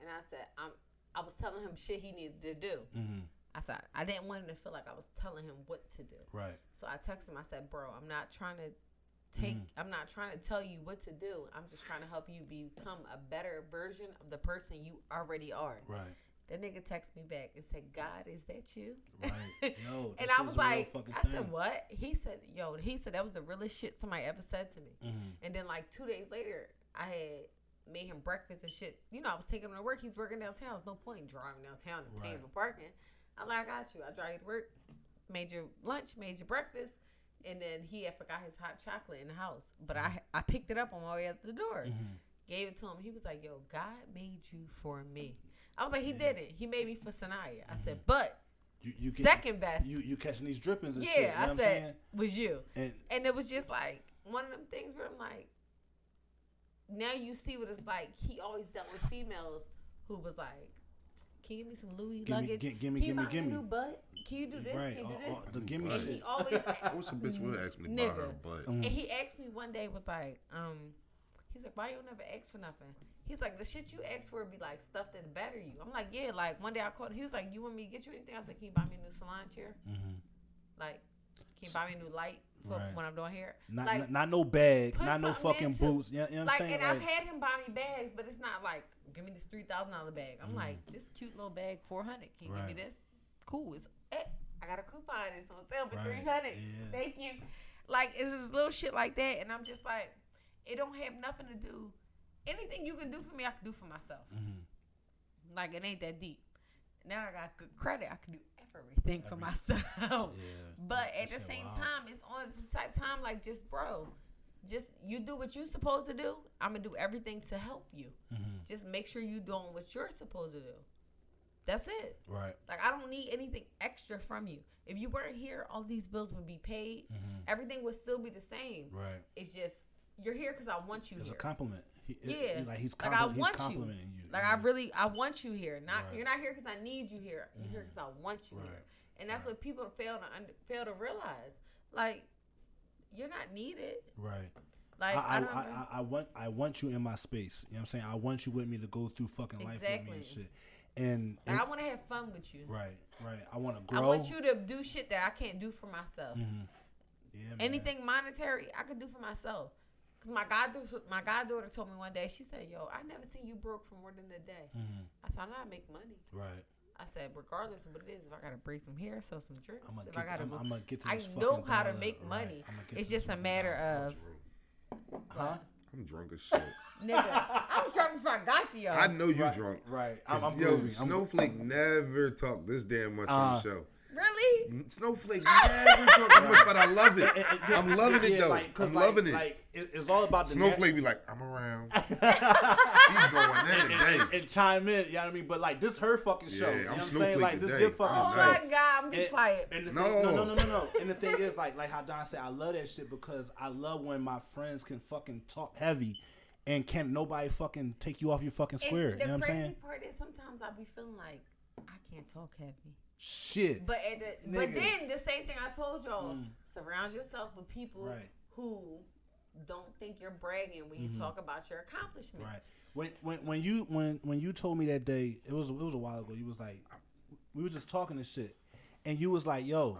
and I said, "I'm." I was telling him shit he needed to do. Mm-hmm. I said I didn't want him to feel like I was telling him what to do. Right. So I texted him. I said, "Bro, I'm not trying to take. Mm-hmm. I'm not trying to tell you what to do. I'm just trying to help you become a better version of the person you already are." Right. That nigga texted me back and said, "God, is that you?" Right. Yo, [laughs] and I was like, I thing. said, "What?" He said, "Yo," he said that was the realest shit somebody ever said to me. Mhm. And then like two days later, I had made him breakfast and shit. You know, I was taking him to work. He's working downtown. There's no point in driving downtown and paying Right. for parking. I'm like, I got you. I drive you to work, made your lunch, made your breakfast, and then he had forgot his hot chocolate in the house. But I I picked it up on my way out the door, Mhm. gave it to him. He was like, Yo, God made you for me. I was like, He didn't. He made me for Sanaya. I said, but You you get second best, you you catching these drippings and yeah, shit. You know I what I'm said, saying? was you. And And it was just like one of them things where I'm like, now you see what it's like. He always dealt with females who was like, "Can you give me some Louis Gimme, luggage? gi- gimme, Can gimme, buy me a gimme." new butt? Can you do this? right, Can you do all- this?" all- the gimme Butt. he shit. always, [laughs] What's some bitch will ask me to buy her butt? Mm. and he asked me one day was like, um, he's like, "Why you don't never ask for nothing?" He's like, "The shit you ask for would be like stuff that better you." I'm like, "Yeah." Like one day I called. Him. He was like, "You want me to get you anything?" I was like, "Can you buy me a new salon chair? Mhm. Like, can you buy me a new light for Right. when I'm doing hair?" not, like, not not no bag, not no fucking into- boots. You know, you know like, and I've had him buy me bags, but it's not like give me this three thousand dollar bag. I'm like this cute little bag, four hundred. Can you Mm-hmm. Right. give me this? Cool. It's eh, I got a coupon. It's on sale for Right. three hundred. Yeah. Thank you. Like it's just little shit like that, and I'm just like, it don't have nothing to do. Anything you can do for me, I can do for myself. Mhm. Like it ain't that deep. Now I got good credit. I can do everything for myself. [laughs] Yeah. But at the same wild. time, it's on some type of time like just bro, just you do what you supposed to do. I'm gonna do everything to help you. Mhm. Just make sure you doing what you're supposed to do. That's it. Right. Like I don't need anything extra from you. If you weren't here, all these bills would be paid. Mhm. Everything would still be the same. Right. It's just you're here because I want you It's a compliment. He, Yeah. it- like he's, Like, I he's want you. complimenting you. Like I really, I want you here. Not Right. you're not here because I need you here. You're here because I want you Right. here. And that's Right. what people fail to under, fail to realize. Like you're not needed. right. Like I, I, I. I, I, want I want you in my space. You know what I'm saying? I want you with me to go through fucking life with me and shit. And, and like, I want to have fun with you. right, right. I want to grow. I want you to do shit that I can't do for myself. Mhm. Yeah, man. Anything monetary, I could do for myself. Cause my goddaughter, my goddaughter told me one day. She said, "Yo, I never seen you broke for more than a day." Mhm. I said, "I know I make money." Right. I said, regardless of what it is, if I gotta braid some hair, sell some drinks, I'm gonna if get. I gotta, I'm, go, I'm gonna get to I know fucking how to make Right. money. I'ma It's just a matter dollar. of, Huh? I'm drunk as shit. [laughs] nigga. I was drunk before I got to y'all. I know you Right, drunk. Right. I'm, 'Cause, I'm Yo, groovy. I'm, Snowflake never talked this damn much on Uh, the show. Really? Snowflake never talked this much, but I love it. And- and- yeah, I'm loving it yeah, though. like, 'cause I'm like- loving it. Like it, it's all about the Snowflake be like, I'm around. [laughs] net- She's going in today. and, and chime in. You know what I mean? But like this, her fucking show. Yeah, you know I'm what I'm saying? Snowflake Like this, today. your fucking I'm Oh show. my god, I'm just And- quiet. And the No. thing, no, no, no, no, no. And the thing is, like, like how Don said, I love that shit because I love when my friends can fucking talk heavy, and can't nobody fucking take you off your fucking square. And You know what I'm crazy saying? part is sometimes I be feeling like I can't talk heavy. Shit. But at the, but then the same thing I told y'all: Mm. surround yourself with people Right. who don't think you're bragging when you talk about your accomplishments. Right. When when when you when when you told me that day, it was it was a while ago. You was like, we were just talking and shit, and you was like, yo,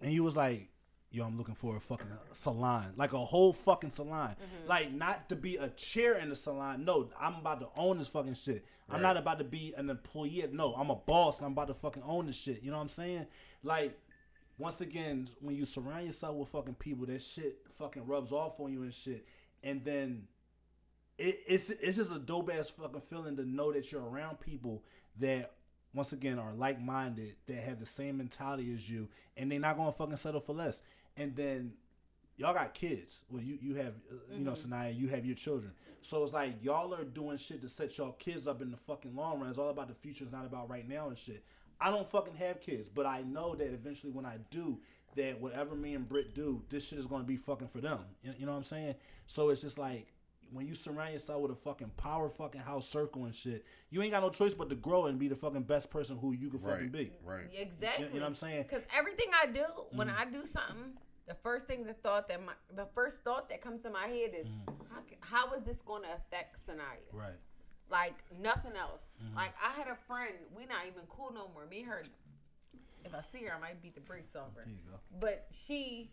and you was like, "Yo, I'm looking for a fucking salon, like a whole fucking salon, Mm-hmm. like not to be a chair in the salon. No, I'm about to own this fucking shit. I'm not about to be an employee. No, I'm a boss, and I'm about to fucking own this shit. You know what I'm saying? Like." Once again, when you surround yourself with fucking people, that shit fucking rubs off on you and shit, and then it, it's it's just a dope ass fucking feeling to know that you're around people that once again are like minded that have the same mentality as you and they're not gonna fucking settle for less. And then y'all got kids. Well, you you have uh, you know Sanaya, you have your children. So it's like y'all are doing shit to set y'all kids up in the fucking long run. It's all about the future. It's not about right now and shit. I don't fucking have kids, but I know that eventually when I do, that whatever me and Britt do, this shit is gonna be fucking for them. You, you know what I'm saying? So it's just like when you surround yourself with a fucking power fucking house circle and shit, you ain't got no choice but to grow and be the fucking best person who you can fucking Right. be. Right. Exactly. You know what I'm saying? Because everything I do, when Mm-hmm. I do something, the first thing the thought that my the first thought that comes to my head is how, how is this going to affect Sanaya? Right. Like nothing else. Mm-hmm. Like I had a friend, we not even cool no more. Me and her, if I see her, I might beat the brakes off her. There you go. But she,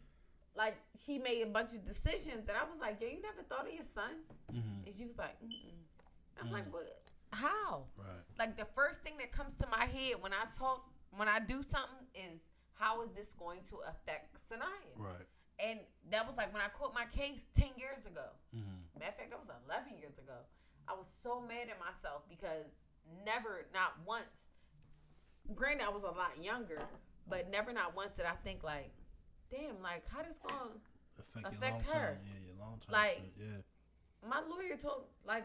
like, she made a bunch of decisions that I was like, yeah, you never thought of your son? Mm-hmm. And she was like, Mm-mm. I'm like, what? How? Right. Like the first thing that comes to my head when I talk, when I do something, is how is this going to affect Sanaya? Right. And that was like when I caught my case ten years ago. Mm-hmm. Matter of fact, that was eleven years ago. I was so mad at myself because never, not once. Granted, I was a lot younger, but never, not once did I think like, damn, like how this going? Affect, your Affect long term. her. Yeah, your long term. Like- shit. yeah. My lawyer told like,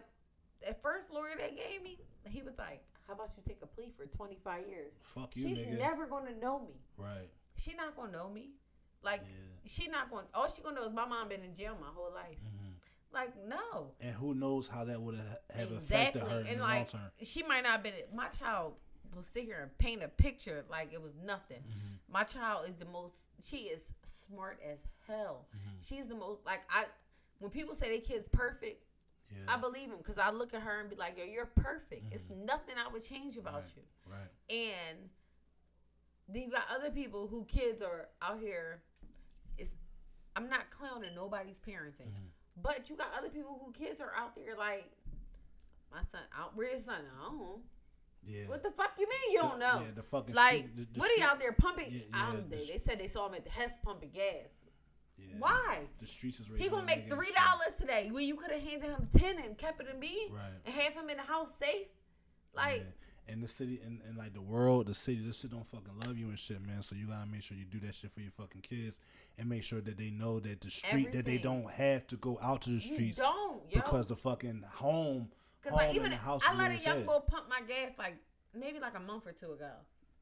at first lawyer they gave me, he was like, how about you take a plea for twenty five years? Fuck you, She's nigga. never gonna know me. right. She not gonna know me. Like Yeah. she not gonna. All she gonna know is my mom been in jail my whole life. Mm-hmm. Like no. And who knows how that would have affected her in and the like long term. she might not have been. My child will sit here and paint a picture like it was nothing. Mm-hmm. My child is the most. She is smart as hell. Mm-hmm. She's the most. Like I. When people say they kid's perfect, Yeah. I believe him because I look at her and be like, "Yo, you're perfect. It's nothing I would change about Mm-hmm. Right. you." right. And then you got other people who kids are out here. It's I'm not clowning nobody's parenting, Mm-hmm. but you got other people who kids are out there like my son. Out where's his son? I don't know. Yeah. What the fuck you mean you don't know? Yeah, the fucking like street- the- the what are you out there pumping? Yeah, I don't. the They, they said they saw him at the Hess pumping gas. Yeah. Why? The streets is He gonna make three dollars today when you could have handed him ten and kept it in B Right. and have him in the house safe. Like Yeah. And the city and, and like the world, the city, this shit don't fucking love you and shit, man. So you gotta make sure you do that shit for your fucking kids and make sure that they know that the street that they don't have to go out to the streets because the fucking home, Cause home like even and the house I let a young boy pump my gas like maybe like a month or two ago.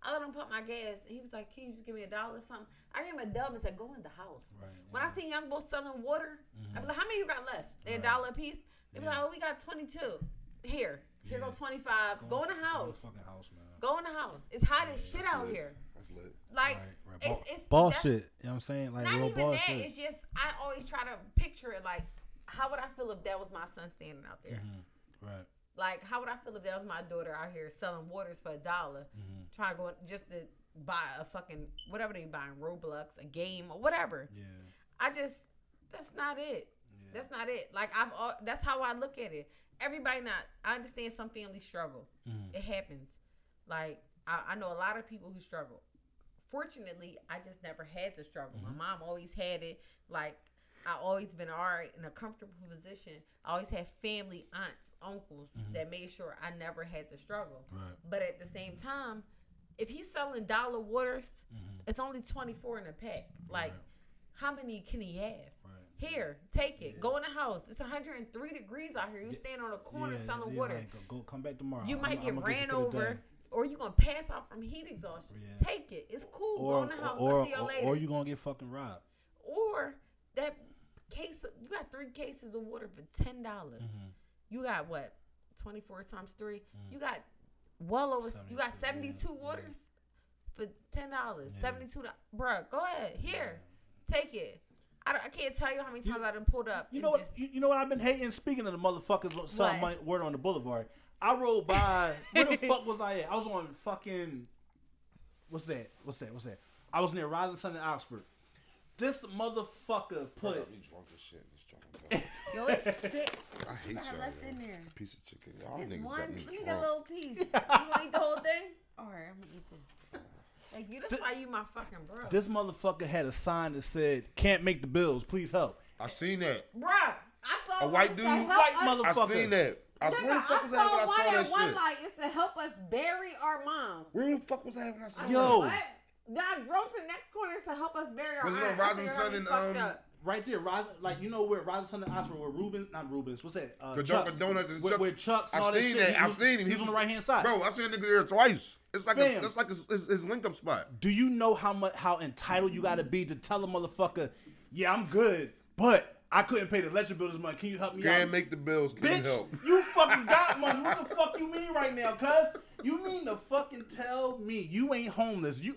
I let him pump my gas. He was like, "Can you just give me a dollar or something?" I gave him a dub and said, "Go in the house." Right, When yeah. I see young boys selling water, I be like, "How many you got left?" They a dollar a piece. They be Yeah. like, "Oh, we got twenty two. Here, here go Yeah. twenty five. Go in the Go house. in the house, man. Go in the house. It's hot as shit out lit. here. That's lit. Like right, right. it's it's ball shit. You know what I'm saying? Like Not real even that. shit. It's just I always try to picture it like, how would I feel if that was my son standing out there? Mm-hmm. Right. Like, how would I feel if that was my daughter out here selling waters for a dollar, Mm-hmm. trying to go just to buy a fucking whatever they buying Roblox, a game or whatever. Yeah. I just that's not it. Yeah. That's not it. Like I've al- that's how I look at it. Everybody not. I understand some families struggle. Mhm. It happens. Like I, I know a lot of people who struggle. Fortunately, I just never had to struggle. Mm-hmm. My mom always had it. Like I always been all right in a comfortable position. I always had family, aunts, uncles that made sure I never had to struggle. Mm-hmm. Right. But at the same time, if he's selling dollar waters, Mhm. it's only twenty four in a pack. Like, Right. how many can he have? Right. Here, take it. Go in the house. It's 103 degrees out here. You stand on a corner selling yeah, water. go, come back tomorrow. you I'm- might I'm get ran for the over, or you gonna pass out from heat exhaustion. Yeah. Take it. It's cool. Or Go in the house. or I'll see y'all or, later. or you gonna get fucking robbed. Or that case. You got three cases of water for ten dollars. Mm-hmm. You got what? 24 times 3 mm. You got well over. You got 72, 72 yeah, yeah. for ten dollars. Yeah. 72. do- Bruh, go ahead. Here, take it. I, don't- I can't tell you how many You- times I done pulled up. You know what? just- You, you know what I've been hating. Speaking of the motherfuckers selling What? money, word on the boulevard. I rode by. where the [laughs] fuck was I at? I was on fucking. What's that? What's that? What's that? I was near Rising Sun in Oxford. This motherfucker put. You drunk as shit. This drunk. Yo, it's [laughs] sick. I hate Got y'all. less yo. in there. Piece of chicken. Y'all Just niggas one. got me Let me get a little piece. [laughs] You gonna eat the whole thing? All right, I'm gonna eat this. Like you, that's Th- why you my fucking bro. This motherfucker had a sign that said, "Can't make the bills, please help." I seen that. Bruh, I saw A white dude? White us- I seen that. I, Nigga, where the fuck I was I when saw I one saw at that one shit? light. It said help us bury our mom. Where the fuck was I when I saw I that? Yo. said, what? Then I the next corner and said help us bury our Was it on Rising Sun and, um, up." Right there, Rising, like you know where Rising Sun in Oxford, where Ruben, not Rubens, what's that? Uh, The Chuck's, Dunkin' Donuts and where, Chuck- where Chuck's and I all that seen shit. that. He I was, seen him. He was on the right hand side. Bro, I seen a nigga there twice. It's like a, it's like his, his, his link up spot. Do you know how much how entitled you gotta be to tell a motherfucker, yeah, I'm good, but I couldn't pay the electric bill this month. Can you help me out? Can't make the bills. Can Bitch, help. you fucking got money. What the fuck you mean right now, cuz? You mean to fucking tell me you ain't homeless? You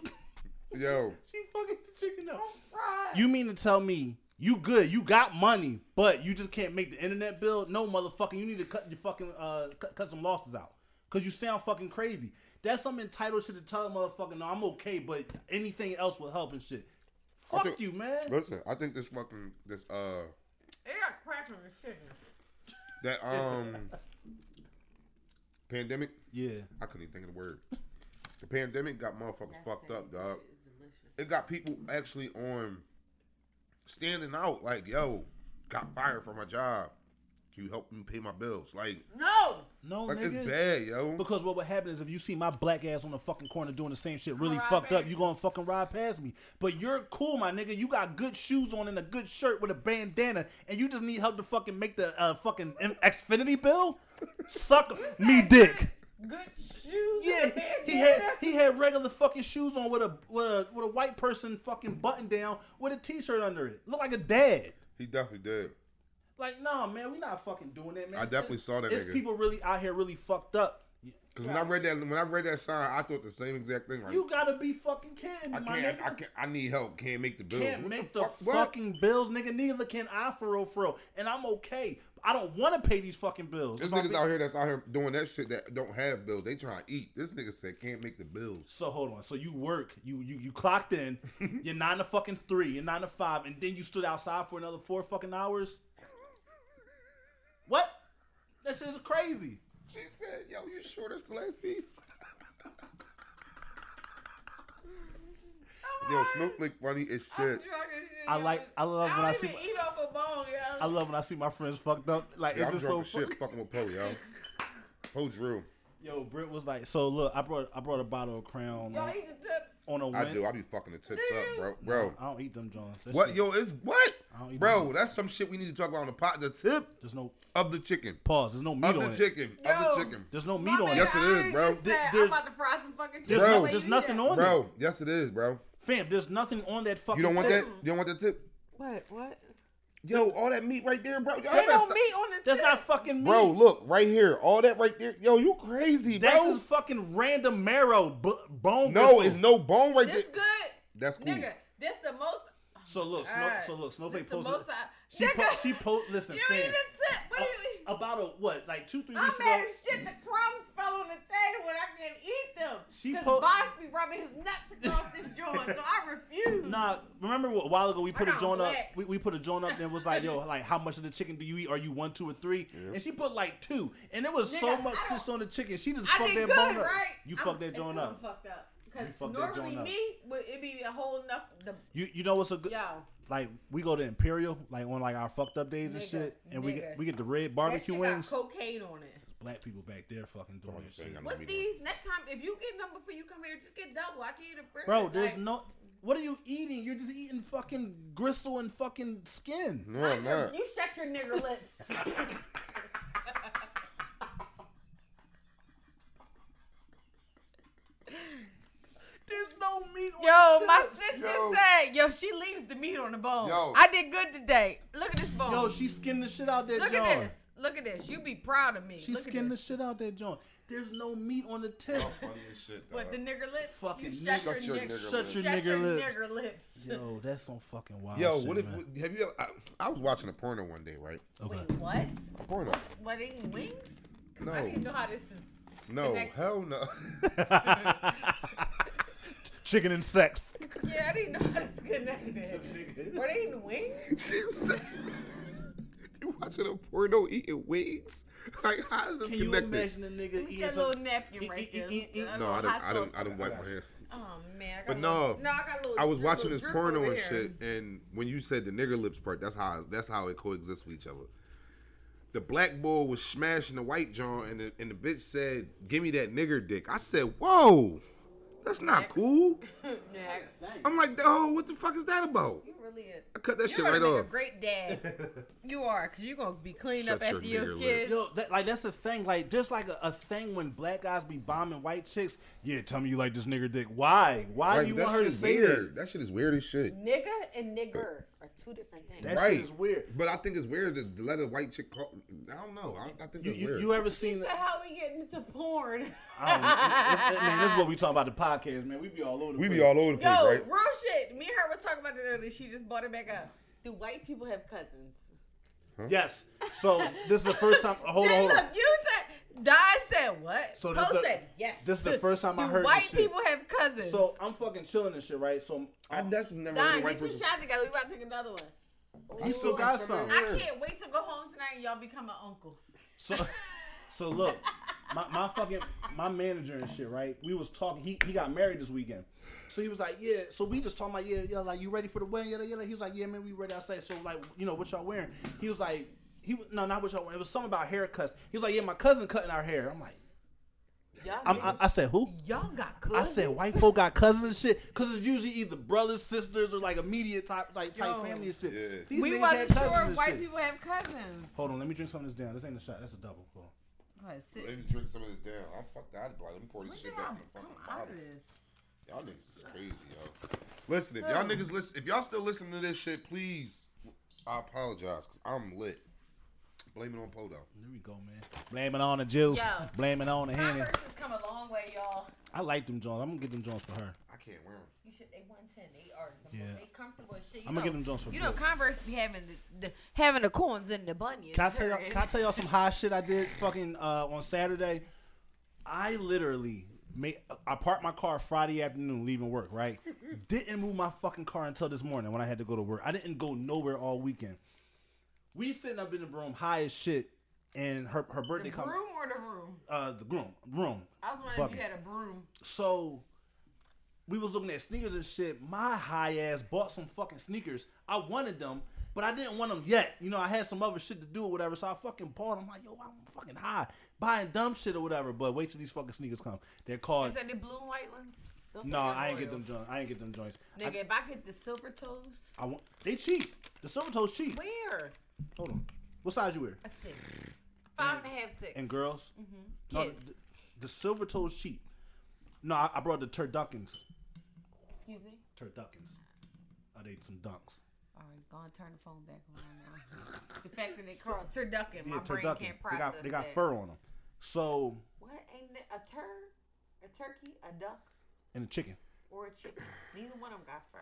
Yo, [laughs] she fucking the chicken up. Right. You mean to tell me you good? You got money, but you just can't make the internet bill? No, motherfucker. You need to cut your fucking uh cut, cut some losses out, cause you sound fucking crazy. That's some entitled shit to tell a motherfucker. No, I'm okay, but anything else will help and shit. I Fuck think- you, man. listen. I think this fucking this uh They got crack on the chicken. that um pandemic. Yeah. I couldn't even think of the word. The pandemic got motherfuckers fucked up, dog. It got people actually on standing out like, yo, got fired from my job. Can you help me pay my bills? Like, No. No, like nigga. it's bad, yo. Because what would happen is if you see my black ass on the fucking corner doing the same shit really Ride fucked up, you gonna fucking ride past me. But you're cool, my nigga. You got good shoes on and a good shirt with a bandana, and you just need help to fucking make the uh, fucking M- Xfinity bill. Suck me dick. Good shoes. Yeah, he, he had he had regular fucking shoes on with a with a with a white person fucking button down with a t-shirt under it. Look like a dad. He definitely did. Like, nah, man, we not fucking doing that, man. I definitely saw that It's nigga. people really out here really fucked up. Cause when I read that, when I read that sign, I thought the same exact thing. Like, You gotta be fucking kidding me, I my can't, nigga. I can't, I need help. Can't make the bills. can't What make the, fuck? What? fucking bills, nigga. Neither can I for real, for real. And I'm okay. I don't want to pay these fucking bills. There's If I niggas be- out here that's out here doing that shit that don't have bills. They trying to eat. This nigga said can't make the bills. So hold on. So you work, you you you clocked in, [laughs] you're nine to fucking three, you're nine to five, and then you stood outside for another four fucking hours. What? That shit is crazy. She said, "Yo, you sure that's the last piece?" [laughs] Yo, Snowflake funny as I'm shit. Drunk as shit, I like- I love I when I see even my- eat off a bone, yo. I love when I see my friends fucked up. Like Yeah, it's I'm just drunk so as shit fucking with Poe, yo. Poe's real. Yo, Britt was like, so look, I brought I brought a bottle of Crown Y'all on, eat the tips. on a I win- do. I be fucking the tips up, you? bro. Bro, I don't eat them Jones. That what? shit- Yo, it's what? I don't eat Bro, them. that's some shit we need to talk about on the pot. The tip There's no of the chicken. pause. There's no meat Of on the it. chicken. Of Yo. the chicken. There's no My meat on man it. Yes, it is, Iron bro. just There- said, there's- I'm about to fry some fucking There's, chicken. no, there's nothing that. on it. Bro, yes, it is, bro. Fam, there's nothing on that fucking. You don't want tip. that? You don't want that tip? What? What? Yo, all that meat right there, bro. Y'all Ain't no stop- meat on the That's tip. not fucking meat. Bro, look right here. All that right there. Yo, you crazy, bro. That's just fucking random marrow b- bone. no, gristle. it's no bone right This there. good. That's cool. Nigga, this the most. So look, Snow, Alright. so look, Snowflake This the posted. most I- she Nigga, po- she po- listen, You fam. eat the tip. What do you a- about a what, like two, three weeks I'm weeks mad ago. as shit. The crumbs fell on the table when I can't eat them. She Cause po- Boss be rubbing his nuts across this joint, so I refuse. [laughs] Nah, remember a while ago we put a joint up. We, we put a joint up and it was like, yo, [laughs] like how much of the chicken do you eat? Are you one, two, or three? And she put like two, and it was so much I shit on the chicken. She just I fucked that good, bone up. right? You I'm- fucked that joint up. Fucked up. You Because fucked that normally joint up. me, would it be a whole enough. The You you know what's a good? yo, Like we go to Imperial, like on like our fucked up days and shit, and we get we get the red that barbecue shit wings. got cocaine on it. Black people back there fucking doing that shit. What's these? Next time, if you get them before you come here, just get double. I can eat a bird. Bro, there's Like, no. What are you eating? You're just eating fucking gristle and fucking skin. No, I'm not. You shut your nigger lips. [laughs] [laughs] There's no meat on Yo, the my sister Yo. said, yo, she leaves the meat on the bone. Yo. I did good today. Look at this bone. Yo, she skinned the shit out that Look joint. at this. Look at this. You be proud of me. She Look at skinned the shit out that joint. There's no meat on the tip. funny as shit, What the nigger lips? Fucking you shut, nigger- your, Shut your nigger, nigger Shut lips. your shut nigger your nigger lips. Yo, that's some fucking wild Yo, shit, what if man. have you? Ever, I, I was watching a porno one day, right? Okay. Wait, what? A porno. What eating wings? 'Cause No. I didn't know how this is. No, Connect- hell no. [laughs] [laughs] [laughs] Chicken and sex. Yeah, I didn't know how this connected. Were they eating wings? She [laughs] said, "You watching a porno eating wings? [laughs] Like, how is this Can you imagine a nigga Who's eating that some? little napkin eat- right eat- there? eat- eat- That No, I didn't. I didn't. I didn't wipe my hands. Oh man, I got But a no, little, no, I got a little. I was watching this porno and shit, and when you said the nigger lips part, that's how that's how it coexists with each other. The black boy was smashing the white John, and the, and the bitch said, "Give me that nigger dick." I said, "Whoa, that's not Next. cool." [laughs] Next. I'm like, "Oh, what the fuck is that about?" You really is. I cut that You're shit gonna right make off. a great dad. [laughs] you are, cause you're gonna be cleaning Shut up after your your nigger kids. Yo, that, like that's the thing. Like, just like a, a thing when black guys be bombing white chicks. Yeah, tell me you like this nigger dick. Why? Why Like, you that want her shit to is say weird. That shit is weird as shit. Nigga and nigger are two different things. That right. shit is weird. But I think it's weird to, to let a white chick call. I don't know. I, I think You, that's you, weird. you ever She seen? said, "How we getting into porn?" I don't know. This- man, this is what we talk about the podcast, man. We be all over the we place. be all over the place, Yo, right? real shit. Me and her was talking about it earlier. She just brought it back up. Do white people have cousins? Yes. So this is the first time. Hold on, hold on. look, you said Don said what? So So this the- said yes. this is the [laughs] first time I Do heard this white shit. people have cousins. So I'm fucking chilling and shit, right? So I definitely never heard a Don, white get your person. shot together. We about to take another one. you still got some. I can't wait to go home tonight and y'all become an uncle. So, so look, my, my fucking my manager and shit, right? We was talking. He he got married this weekend, so he was like, yeah. So we just talking about, yeah, yeah, like you ready for the wedding? Yeah, yeah. He was like, yeah, man, we ready. I say, so like, you know, what y'all wearing? He was like, he was no, not what y'all wearing. It was something about haircuts. He was like, yeah, my cousin cutting our hair. I'm like, Y'all, I'm, I, I said, who? y'all got cousins. I said white folk got cousins and shit, cause it's usually either brothers, sisters, or like immediate type like type Yo. family and shit. Yeah. These we wasn't had sure and white shit. people have cousins. Hold on, let me drink some of this down. This ain't a shot. That's a double. Hold on. Go sit. Let me drink some of this down. I'm fucked out of Let me pour this When shit did back in the fucking out bottle. Y'all niggas is crazy, yo. Listen, if y'all niggas listen, if y'all still listening to this shit, please, I apologize because I'm lit. Blame it on Podo. There we go, man. Blame it on the juice. Yo. [laughs] Blame it on the henny. Converse has come a long way, y'all. I like them Jones. I'm gonna get them Jones for her. I can't wear them. You should. They one ten. They are. Yeah. They comfortable as shit. You I'm gonna know, get them Jones for her. You know, Brooke. Converse be having the, the having the corns and the bunions. Can I tell y'all? [laughs] Can I tell y'all some high shit I did fucking uh, on Saturday? I literally made. I parked my car Friday afternoon, leaving work. Right, [laughs] didn't move my fucking car until this morning when I had to go to work. I didn't go nowhere all weekend. We sitting up in the room high as shit, and her her birthday the birthday broom come. or the room? Uh, the groom room. I was wondering if Bucket. you had a broom. So we was looking at sneakers and shit. My high ass bought some fucking sneakers. I wanted them, but I didn't want them yet. You know, I had some other shit to do or whatever. So I fucking bought them. I'm like, yo, I'm fucking high, buying dumb shit or whatever. But wait till these fucking sneakers come. They're called. Is that the blue and white ones? Those No, are I ain't get them joints. I ain't get them joints. Nigga, if I get the silver toes, I want. They cheap. The silver toes cheap. where? Hold on. What size you wear? A six. Five and a half, six. And girls? Mm-hmm. No, Kids. the, the silver toes cheap. No, I, I brought the turduckins. Excuse me. Turduckins. Oh, I did some dunks. All right, go and turn the phone back around [laughs] now. the fact that they call it turducken, my Yeah, brain can't They got they got that. fur on them. So What ain't it a tur, a turkey, a duck, and a chicken. or a chicken? Neither one of them got fur.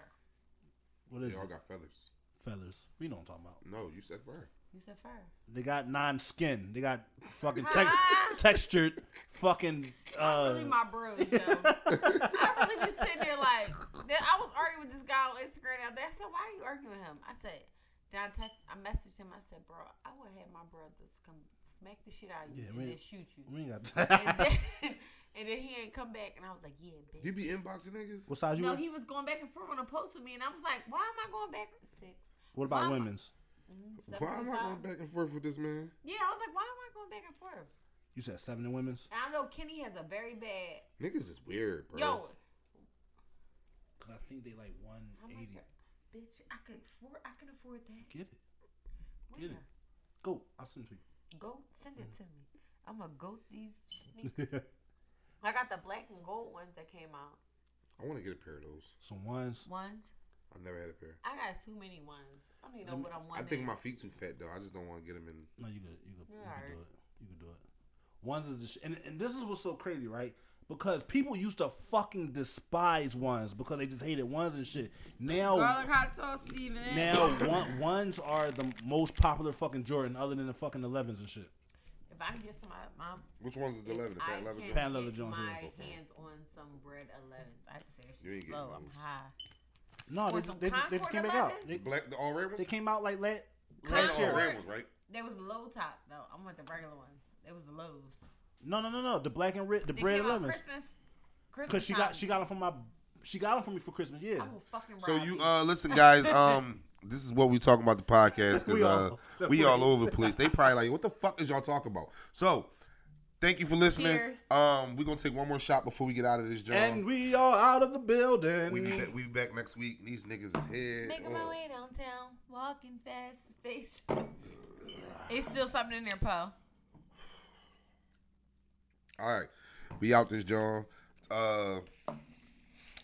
What is They all got feathers. Feathers. We know what I'm talking about. No, you said fur. You said fur. They got non-skin. They got fucking [laughs] te- textured fucking. Uh, really my bros, yo. I really be sitting there like, I was arguing with this guy on Instagram Out there. I said, why are you arguing with him? I said, then I text, I messaged him. I said, bro, I would have my brothers come smack the shit out of you Yeah, and then shoot you. we ain't got. and, then, [laughs] and then he ain't come back, and I was like, yeah, bitch. You be inboxing niggas? what size you No, wear? he was going back and forth on a post with me, and I was like, why am I going back six? What about Mama. women's? Mhm, Why am I going back and forth with this man? Yeah, I was like, why am I going back and forth? You said seven in women's. I know Kenny has a very bad. Niggas is weird, bro. Yo, Cause I think they like one how much? eighty. are- Bitch, I could afford. I can afford that. Get it. Where? Get it. Go. I'll send it to you. Go send it to me. I'm gonna goat these [laughs] sneakers. you. I got the black and gold ones that came out. I want to get a pair of those. Some ones. Ones. I never had a pair. I got too many ones. I don't even know what I'm wearing. I think my feet too fat though. I just don't want to get them in. No, you could. You could. You Yeah, could do it. You could do it. Ones is the sh- and and this is what's so crazy, right? Because people used to fucking despise ones because they just hated ones and shit. Now Garlic hot sauce, Steven. Now [laughs] one, ones are the most popular fucking Jordan, other than the fucking 11s and shit. if I can get some, of my Which ones is the if eleven? The I patent leather can joint? Leather Jones, my yeah. Hands on some bred 11s. I have to say that You ain't shit's slow. I'm high. No, they, some they, they just came back out. 11? They, Black, the all red ones. they came out like last, Black last all year. Concord. red ones, right? There was low top though. I want the regular ones. There was the lows. No, no, no, no. The black and red, the They bred came out lemons. Christmas. Christmas Because she got she got them from my she got them for me for Christmas. Yeah. I will fucking So you uh listen, guys. Um, [laughs] this is what we talking about the podcast because [laughs] We uh all- we all over the place. They probably like, what the fuck is y'all talking about? So. Thank you for listening. Cheers. Um, we're gonna take one more shot before we get out of this job. And we are out of the building. we be back, we be back next week. These niggas is here. Making Ugh. my way downtown, walking fast, face. It's still something in there, Poe. All right, we out this John. Uh,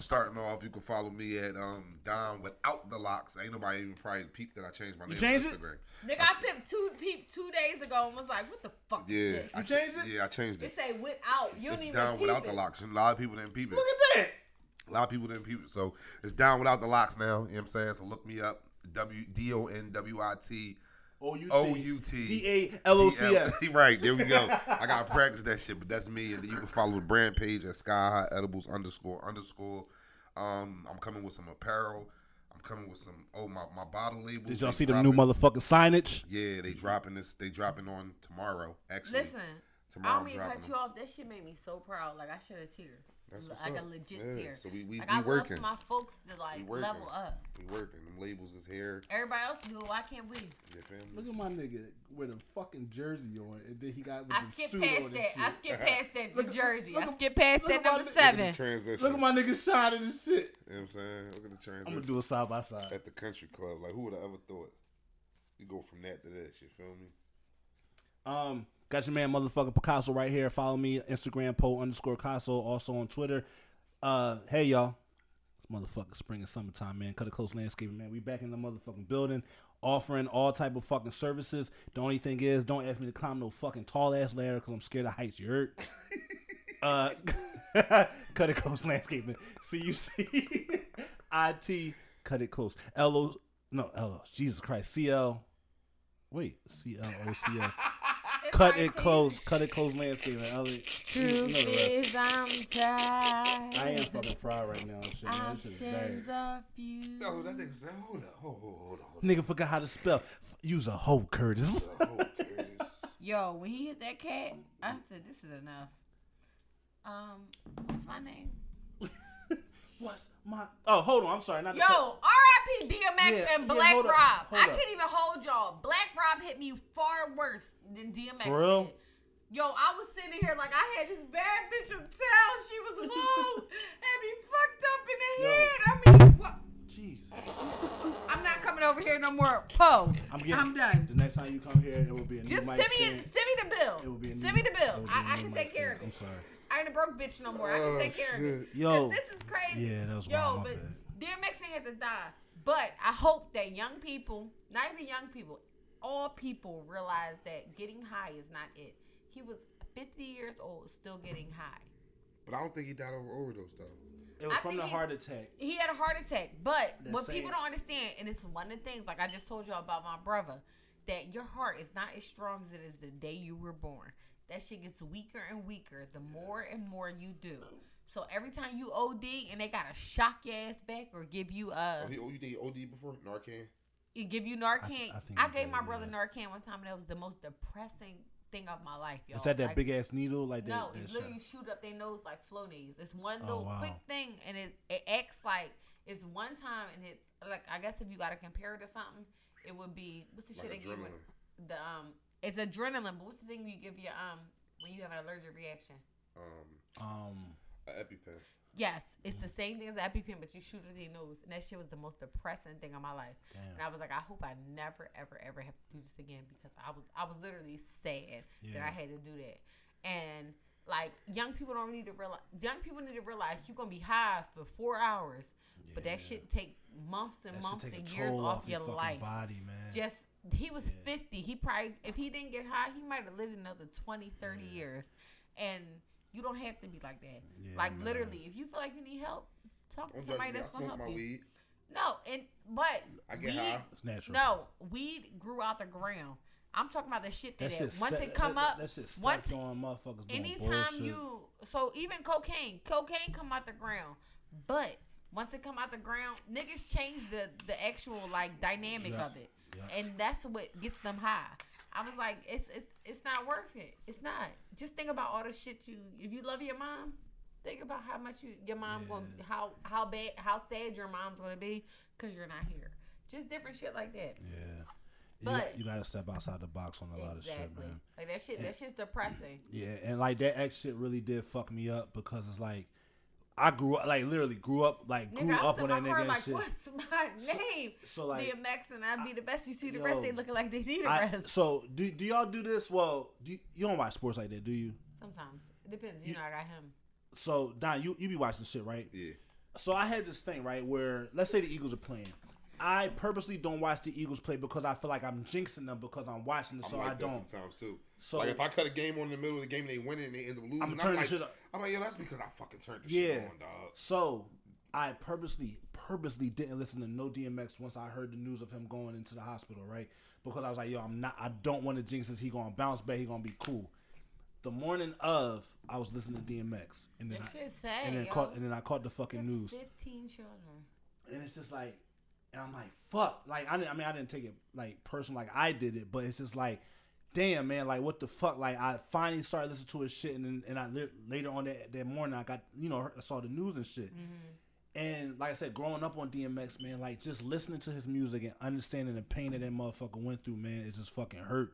starting off, you can follow me at um Don without the locks. Ain't nobody even probably peeped that I changed my name changed on it? Instagram. Nigga, I pimped two peep two days ago and was like, "What the fuck Yeah, is I this?" cha- changed it? Yeah, I changed It it. say without. You don't It's even down peep without it. the locks. And a lot of people didn't peep it. Look at that. A lot of people didn't peep it. So it's down without the locks now. You know what I'm saying? So look me up. W D O N W I T O U O U T D A L O C S. [laughs] Right, there we go. I gotta practice that shit, but that's me. And then you can follow the brand page at Sky High Edibles underscore underscore. Um, I'm coming with some apparel. I'm coming with some oh my, my bottle labels. Did y'all they see the new dropping- motherfucking signage? Yeah, they dropping this. They dropping on tomorrow. Actually, Listen, Tomorrow I tomorrow don't I'm mean to cut them. you off. That shit made me so proud. Like I should have teared. That's what's like up. a legit Yeah, tear. so we- we- like we I love working. for my folks to like level up. We working. Them labels is here. Everybody else do it. Why can't we? Your family. Look at my nigga with a fucking jersey on, and then he got with I the skipped suit past on and that. I shit. skipped past that. The jersey. look I at- skipped past that number nigga. Look at the seven. transition. Look at my nigga shining and shit. You know what I'm saying? Look at the transition. I'm gonna do it side by side. at the country club. Like who would have ever thought? You go from that to this. You feel me? Um, got your man motherfucking Picasso right here. Follow me Instagram po underscore Picasso. Also on Twitter. Uh, hey y'all, it's motherfucking spring and summertime, man. Cut a close landscaping, man. We back in the motherfucking building, offering all type of fucking services. The only thing is, don't ask me to climb no fucking tall ass ladder because I'm scared of heights. You heard? [laughs] uh, [laughs] cut it close landscaping. See you see, [laughs] it Cut it close. L O no L O. Jesus Christ. C L. Wait. C L O C S. Cut it close. Cut it close landscaping. L- you Truth know the is, I'm tired. I am fucking fried right now. and Shit, man. This shit is Options bad. are few. No, that nigga said, hold up, hold on, hold on, hold Nigga forgot how to spell. Use a hoe, Curtis. on. Hold on, Curtis. [laughs] Yo, when he hit that cat, I said, "This is enough." Um, what's my name? [laughs] What's my? Oh, hold on. I'm sorry. Not to Yo, R.I.P. DMX Yeah, and Black up, Rob. I up. can't even hold y'all. Black Rob hit me far worse than DMX. For real? Did. Yo, I was sitting here like I had this bad bitch from town. She was [laughs] whoa, and me fucked up in the Yo. head. I mean, what? Jesus. I'm not coming over here no more. Poe. I'm getting. I'm done. The next time you come here, it will be a new Just mic send me, send me the bill. It will be a new, send me the bill. be I, I new can take care of it. I'm sorry. I ain't a broke bitch no more. I can Oh, take care of it. Yo. This is crazy. Yeah, that was Yo, wild. But bad. DMX ain't had to die. But I hope that young people, not even young people, all people realize that getting high is not it. He was 50 years old, still getting high. But I don't think he died over overdose though. It was I from think the he- heart attack. He had a heart attack. But They're what saying- people don't understand, and it's one of the things, like I just told y'all about my brother, that your heart is not as strong as it is the day you were born. That shit gets weaker and weaker the more and more you do. So every time you OD and they gotta shock your ass back or give you uh Oh, he, oh, you think he OD before Narcan? you give you Narcan. I I, th- I think he gave did, my brother yeah. Narcan one time and that was the most depressing thing of my life, y'all. Is that that Like, big ass needle like No, that? it's that literally shot? shoot up their nose like Flonase. It's one little wow. quick thing, and it it acts like it's one time, and it like I guess if you gotta compare it to something, it would be what's the Like shit they give adrenaline. you? The um, it's adrenaline, but what's the thing you give you um when you have an allergic reaction? Um, Um, a EpiPen. Yes, it's the same thing as EpiPen, but you shoot it in your nose, and that shit was the most depressing thing of my life. And. I was like, I hope I never, ever, ever have to do this again because I was, I was literally sad that I had to do that. And like, young people don't need to realize. Young people need to realize you're gonna be high for four hours, but that Yeah. shit take months and That months and years toll off, your fucking life. body, man. Just he was Yeah. 50. He probably, if he didn't get high, he might have lived another 20, 30 years. And you don't have to be like that. Yeah, like man. literally, if you feel like you need help, talk to Don't somebody that's gonna help my you. weed. No, and but I get weed, high. it's natural. no, weed grew out the ground. I'm talking about the shit that, that that once sta- it come that, up, that shit stuck once on motherfuckers doing anytime bullshit. you so even cocaine, cocaine come out the ground, but Once it come out the ground, niggas change the the actual like dynamic Yeah. of it, Yeah. and that's what gets them high. I was like, it's it's it's not worth it. It's not. Just think about all the shit you. If you love your mom, think about how much you your mom going Yeah. how how bad how sad your mom's gonna be because you're not here. Just different shit like that. Yeah. But- got, you gotta step outside the box on a lot of shit, man. Like that shit. That shit's depressing. Yeah, and like that X shit really did fuck me up because it's like I grew up like literally grew up like grew Nigga, I up was on in that my car nigga and like, shit. what's [laughs] my name? So like DMX and I'd be the best. You see the Yo, rest, they looking like they need a I, rest. so do do y'all do this? Well, do you, you don't watch sports like that, do you? Sometimes it depends. You, You- know, I got him. So Don, you you be watching the shit, right? Yeah. So I had this thing right where let's say the Eagles are playing. I purposely don't watch the Eagles play because I feel like I'm jinxing them because I'm watching it, I'm so like I that don't. sometimes too. So- like if I cut a game on in the middle of the game and they win it and they end up losing, I'ma I'm, the like, shit up. I'm like, yeah, that's because I fucking turned the Yeah. shit on, dog. So I purposely, purposely didn't listen to no DMX once I heard the news of him going into the hospital, right? Because I was like, yo, I'm not, I don't want to jinx this. He gonna bounce back. He gonna be cool. The morning of, I was listening to DMX, and then That I, shit's sad. and then yo. caught, and then I caught the fucking That's news, Fifteen children. and it's just like, and I'm like, fuck, like I, I mean, I didn't take it like personal, like I did it, but it's just like. Damn man, like what the fuck? Like I finally started listening to his shit, and and I later on that, that morning I got you know I saw the news and shit, mm-hmm. and like I said, growing up on DMX, man, like just listening to his music and understanding the pain that that motherfucker went through, man, it just fucking hurt.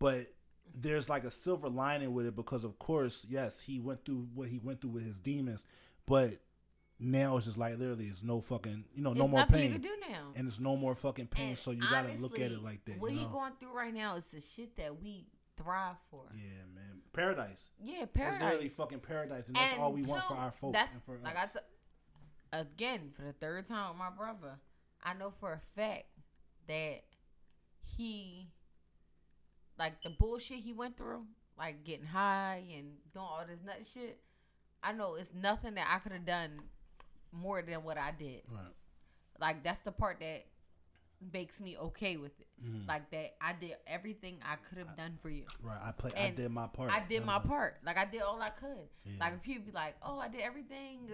But there's like a silver lining with it because, of course, yes, he went through what he went through with his demons, but now it's just like literally, it's no fucking, you know, no There's more pain, you can do now. and it's no more fucking pain. And so you gotta look at it like that. What you he know? going through right now is the shit that we thrive for. Yeah, man, paradise. Yeah, paradise. It's paradise. literally fucking paradise, and that's And all we want for our folks. That's and for like. I again for the third time with my brother. I know for a fact that he, like the bullshit he went through, like getting high and doing all this nut shit. I know it's nothing that I could have done more than what I did. right. Like that's the part that makes me okay with it. Mhm. Like that I did everything I could have done for you. Right, I play. I did my part. I did my was- part. Like I did all I could. Yeah. Like if people be like, "Oh, I did everything."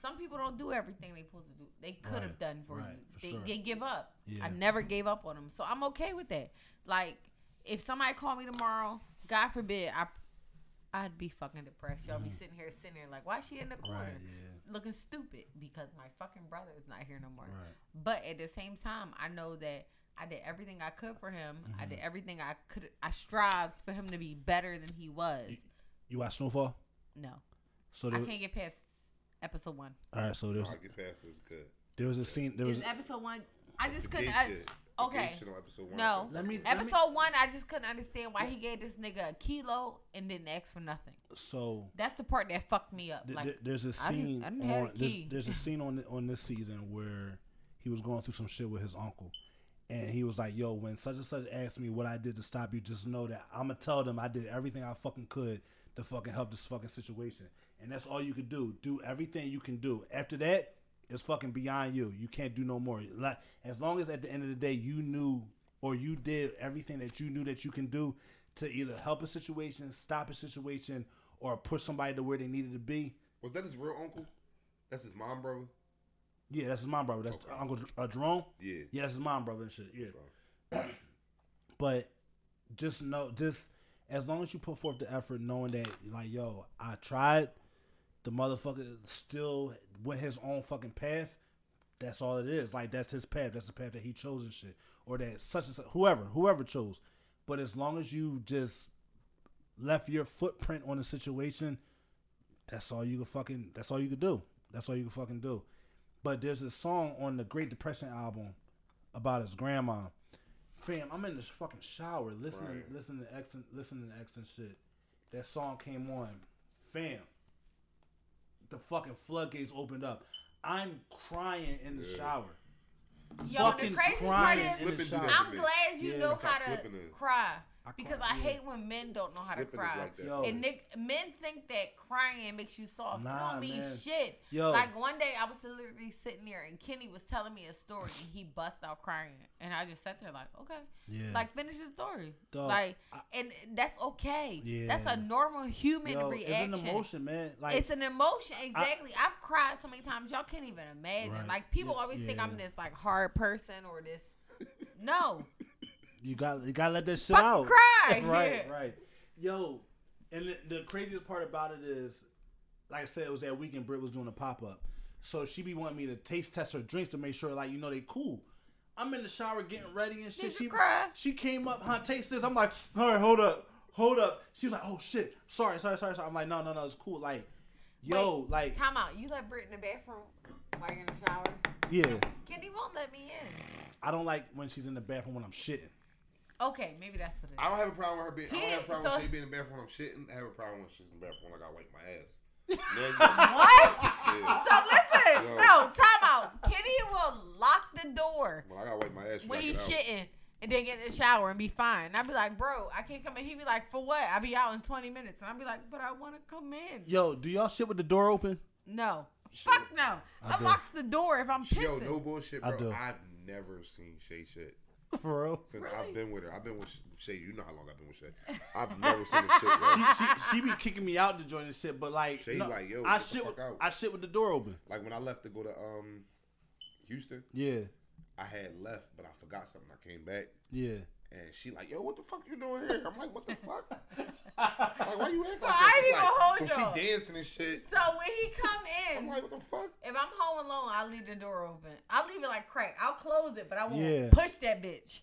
Some people don't do everything they supposed to do. They could have Right, done for right, you. for They, sure. they give up. Yeah. I never gave up on them, so I'm okay with that. Like if somebody called me tomorrow, God forbid, I I'd be fucking depressed. Y'all be sitting here, sitting there like, why she in the corner Mm-hmm. Right, yeah, looking stupid because my fucking brother is not here no more. right. But at the same time, I know that I did everything I could for him. I Mm-hmm. did everything I could. I strived for him to be better than he was. You watch Snowfall? No, So I can't get past episode one. all right. So there's I get past this good. there was a scene. There was Is episode one? I just couldn't. I, shit. The okay. shit on episode one. No. let me let me- episode one, I just couldn't understand why he gave this nigga a kilo and didn't ask for nothing. so That's the part that fucked me up. th- Like, th- there's a I didn't- scene I didn't have on a there's, key. there's a scene on th- on this season where he was going through some shit with his uncle. And he was like, "Yo, when such and such asked me what I did to stop you, just know that I'm gonna tell them I did everything I fucking could to fucking help this fucking situation, and that's all you could do. Do everything you can do. After that, it's fucking beyond you. You can't do no more. Like as long as at the end of the day you knew or you did everything that you knew that you can do to either help a situation, stop a situation, or push somebody to where they needed to be. Was that his real uncle? That's his mom, brother. Yeah, that's his mom brother. That's Okay. Uncle uh, Jerome. Yeah. Yeah, that's his mom brother and shit. Yeah. [clears throat] but just know, just as long as you put forth the effort, knowing that, like, yo, I tried. The motherfucker still went his own fucking path. That's all it is. Like that's his path. That's the path that he chose and shit, or that such and such, whoever, whoever chose. But as long as you just left your footprint on the situation, that's all you can fucking. That's all you can do. That's all you can fucking do. But there's a song on the Great Depression album about his grandma. Fam, I'm in this fucking shower listening, Right. listening to X, and, listening to X and shit. That song came on. Fam, the fucking floodgates opened up. I'm crying in the Yeah. shower. yo, the craziest part is, in the shower. I'm glad you Yeah, know how how to cry. I because I yeah. hate when men don't know how to Slipping is cry. like that. Yo. And Nick, men think that crying makes you soft. Nah, it don't mean man. shit. Yo. Like one day I was literally sitting there and Kenny was telling me a story and he bust out crying. And I just sat there like, okay. Yeah. Like finish the story. Dog, like I- and that's okay. Yeah. That's a normal human Yo, reaction. It's an emotion, man. Like it's an emotion, exactly. I, have cried so many times, y'all can't even imagine. Right. Like people Yeah, always think I'm this like hard person or this. No, [laughs] you got you gotta let that shit Fucking out. cry, [laughs] right, yeah. right. Yo, and the, the craziest part about it is, like I said, it was that weekend Britt was doing a pop up, so she be wanting me to taste test her drinks to make sure like you know they cool. I'm in the shower getting ready and shit. Did she cry? she came up, huh? Taste this. I'm like, all right, hold up, hold up. She was like, oh shit, sorry, sorry, sorry, sorry. I'm like, no, no, no, it's cool. Like, yo, Wait, like, time out. You let Britt in the bathroom while you're in the shower. yeah. Kenny won't let me in. I don't like when she's in the bathroom when I'm shitting. Okay, maybe that's what it is. I don't have a problem with her being. I don't have a problem So- with she being in the bathroom when I'm shitting. I have a problem when she's in the bathroom when I gotta wipe my ass. [laughs] What? [laughs] Yeah. So listen, Yo. no, time out. Kenny will lock the door Well, I gotta wipe my ass, when gotta he's shitting and then get in the shower and be fine. And I'd be like, bro, I can't come in. He'd be like, for what? I'll be out in 20 minutes. And I'd be like, but I want to come in. Yo, do y'all shit with the door open? No. Fuck no. I I, do. locks the door if I'm pissing. Yo, no bullshit, I bro. do. I've never seen Shay shit [laughs] For real? since Really? I've been with her. I've been with Shay. You know how long I've been with Shay. I've [laughs] never seen this shit, bro. she, she she be kicking me out to join the shit, but like, She no, like, yo, I get the shit fuck with, out. I shit with the door open. Like when I left to go to um Houston, Yeah, I had left, but I forgot something. I came back. yeah. And she like, yo, what the fuck you doing here? I'm like, what the fuck? [laughs] like, why you acting So like I that? ain't She even like, hold so y'all. she dancing and shit. So when he come in, I'm like, what the fuck? if I'm home alone, I'll leave the door open. I'll leave it like crack. I'll close it, but I won't Yeah. push that bitch.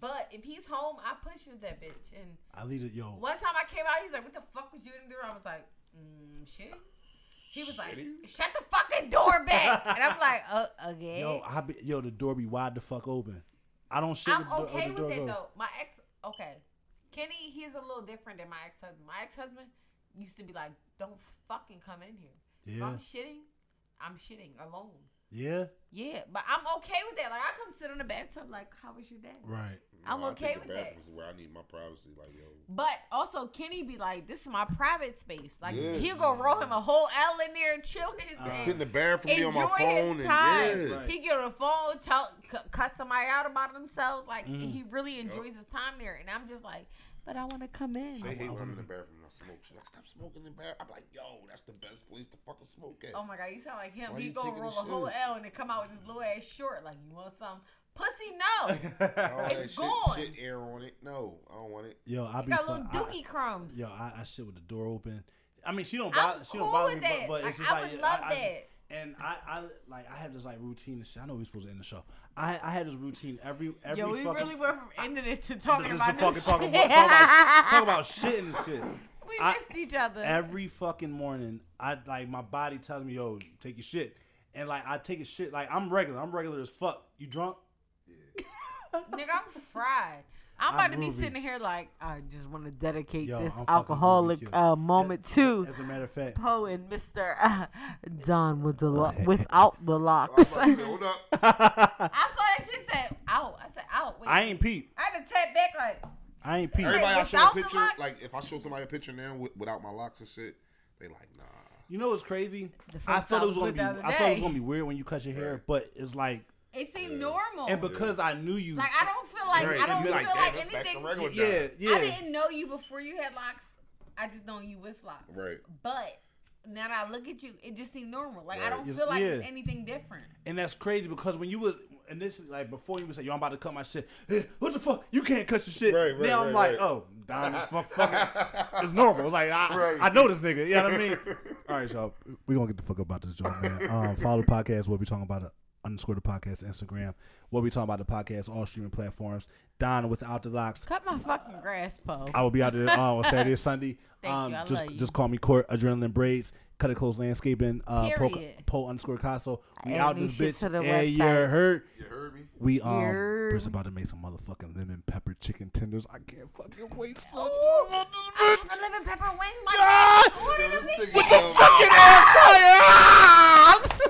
But if he's home, I pushes that bitch. And I leave it, yo. one time I came out, he's like, "What the fuck was you in the door?" I was like, mm, "Shit." He was like, "Shut the fucking door back," [laughs] and I'm like, "Uh, okay." Yo, I be, yo, the door be wide the fuck open. I don't shit I'm with the, okay with door it goes. though. My ex, okay, Kenny, he's a little different than my ex husband. My ex husband used to be like, "Don't fucking come in here." If Yeah, I'm shitting, I'm shitting alone. Yeah, Yeah, but I'm okay with that. Like I come sit on the bathtub, like, "How was your day?" right. I'm Nah, I okay think with the that. where I need my privacy. Like, yo, But also, Kenny be like, "This is my private space." Like Yeah. he'll go roll him a whole L in there and chill his Uh, day. sit in the bathroom, be on my Enjoy his phone, and time. yeah. Right. He get on the phone, tell, c- cut somebody out about themselves. Like Mhm. he really enjoys his time there, and I'm just like, but I want to come in. They hate I in the bathroom and I smoke. She's like, stop smoking in the. I'm like, yo, that's the best place to fucking smoke at. Oh my god, you sound like him. Why he you go roll a whole? L and then come out with his little ass short. Like you want some pussy? No. [laughs] All that it's shit, gone. shit air on it. No, I don't want it. yo, I You be got fu- little I- dookie crumbs. Yo, I, I shit with the door open. I mean, she don't I'm bother. She cool don't bother with me, that. but, but Like, it's just I like would I- love I- that. And I, I like I have this like routine and shit. I know we're supposed to end the show. I I had this routine every every Yo, we fucking really went from ending it to talking just about to fucking this talk shit. about talk about talk about shit and shit. We I- missed each other. Every fucking morning, I like my body tells me, "Yo, take your shit," and like I take a shit. Like I'm regular. I'm regular as fuck. You drunk? [laughs] Nigga, I'm fried. I'm I'm about to be sitting here like I just want to dedicate Yo, this I'm alcoholic uh, moment As- to As a matter of fact, Poe and Mister uh, Don with the lo- without the I'm locks. about to say, hold up. [laughs] I saw that shit said out. I said out. Wait, I ain't Pete. I had to tap back like. I ain't Pete. Everybody I show without a the picture, locks? like if I show somebody a picture now with, without my locks and shit, they like, nah. You know what's crazy? The I first thought it was was gonna be. I other thought it was gonna be weird when you cut your hair, Right. but it's like, It seemed Yeah. normal. and because I knew you. like I don't feel like Right. I don't you feel like, like, damn, that's back to anything. regular yeah, Don. yeah. I didn't know you before you had locks. I just know you with locks. Right. But now that I look at you, it just seemed normal. Like I Right. don't Yes, feel like it's anything different. And that's crazy because when you was initially like before you would say, "Yo, I'm about to cut my shit." Hey, what the fuck? You can't cut your shit. Right, right, now I'm right, like, oh, Don, [laughs] fuck, fuck it. It's normal. It's like I, Right. I know this nigga. You know what I mean? [laughs] All right, y'all. We gonna get the fuck up about this joke, man. Um, follow the podcast. What we talking about? The underscore the podcast Instagram. What we talking about? The podcast all streaming platforms. Don without the locks. Cut my fucking grass, Poe. I will be out there uh, on Saturday or Sunday. [laughs] Thank um, you. I just love you. just call me Court Adrenaline Braids. Cut it close landscaping. Uh, Poke, Period. Underscore Caso. We Add out this bitch. to the Yeah, you website. heard. You heard me? We um, Yerp. Britt's about to make some motherfucking lemon pepper chicken tenders. I can't fucking wait so much. Ooh, about this I bitch. have a lemon pepper wing. My God! God. Order Yo, the this bitch. nigga, um, Fucking air fryer! [laughs]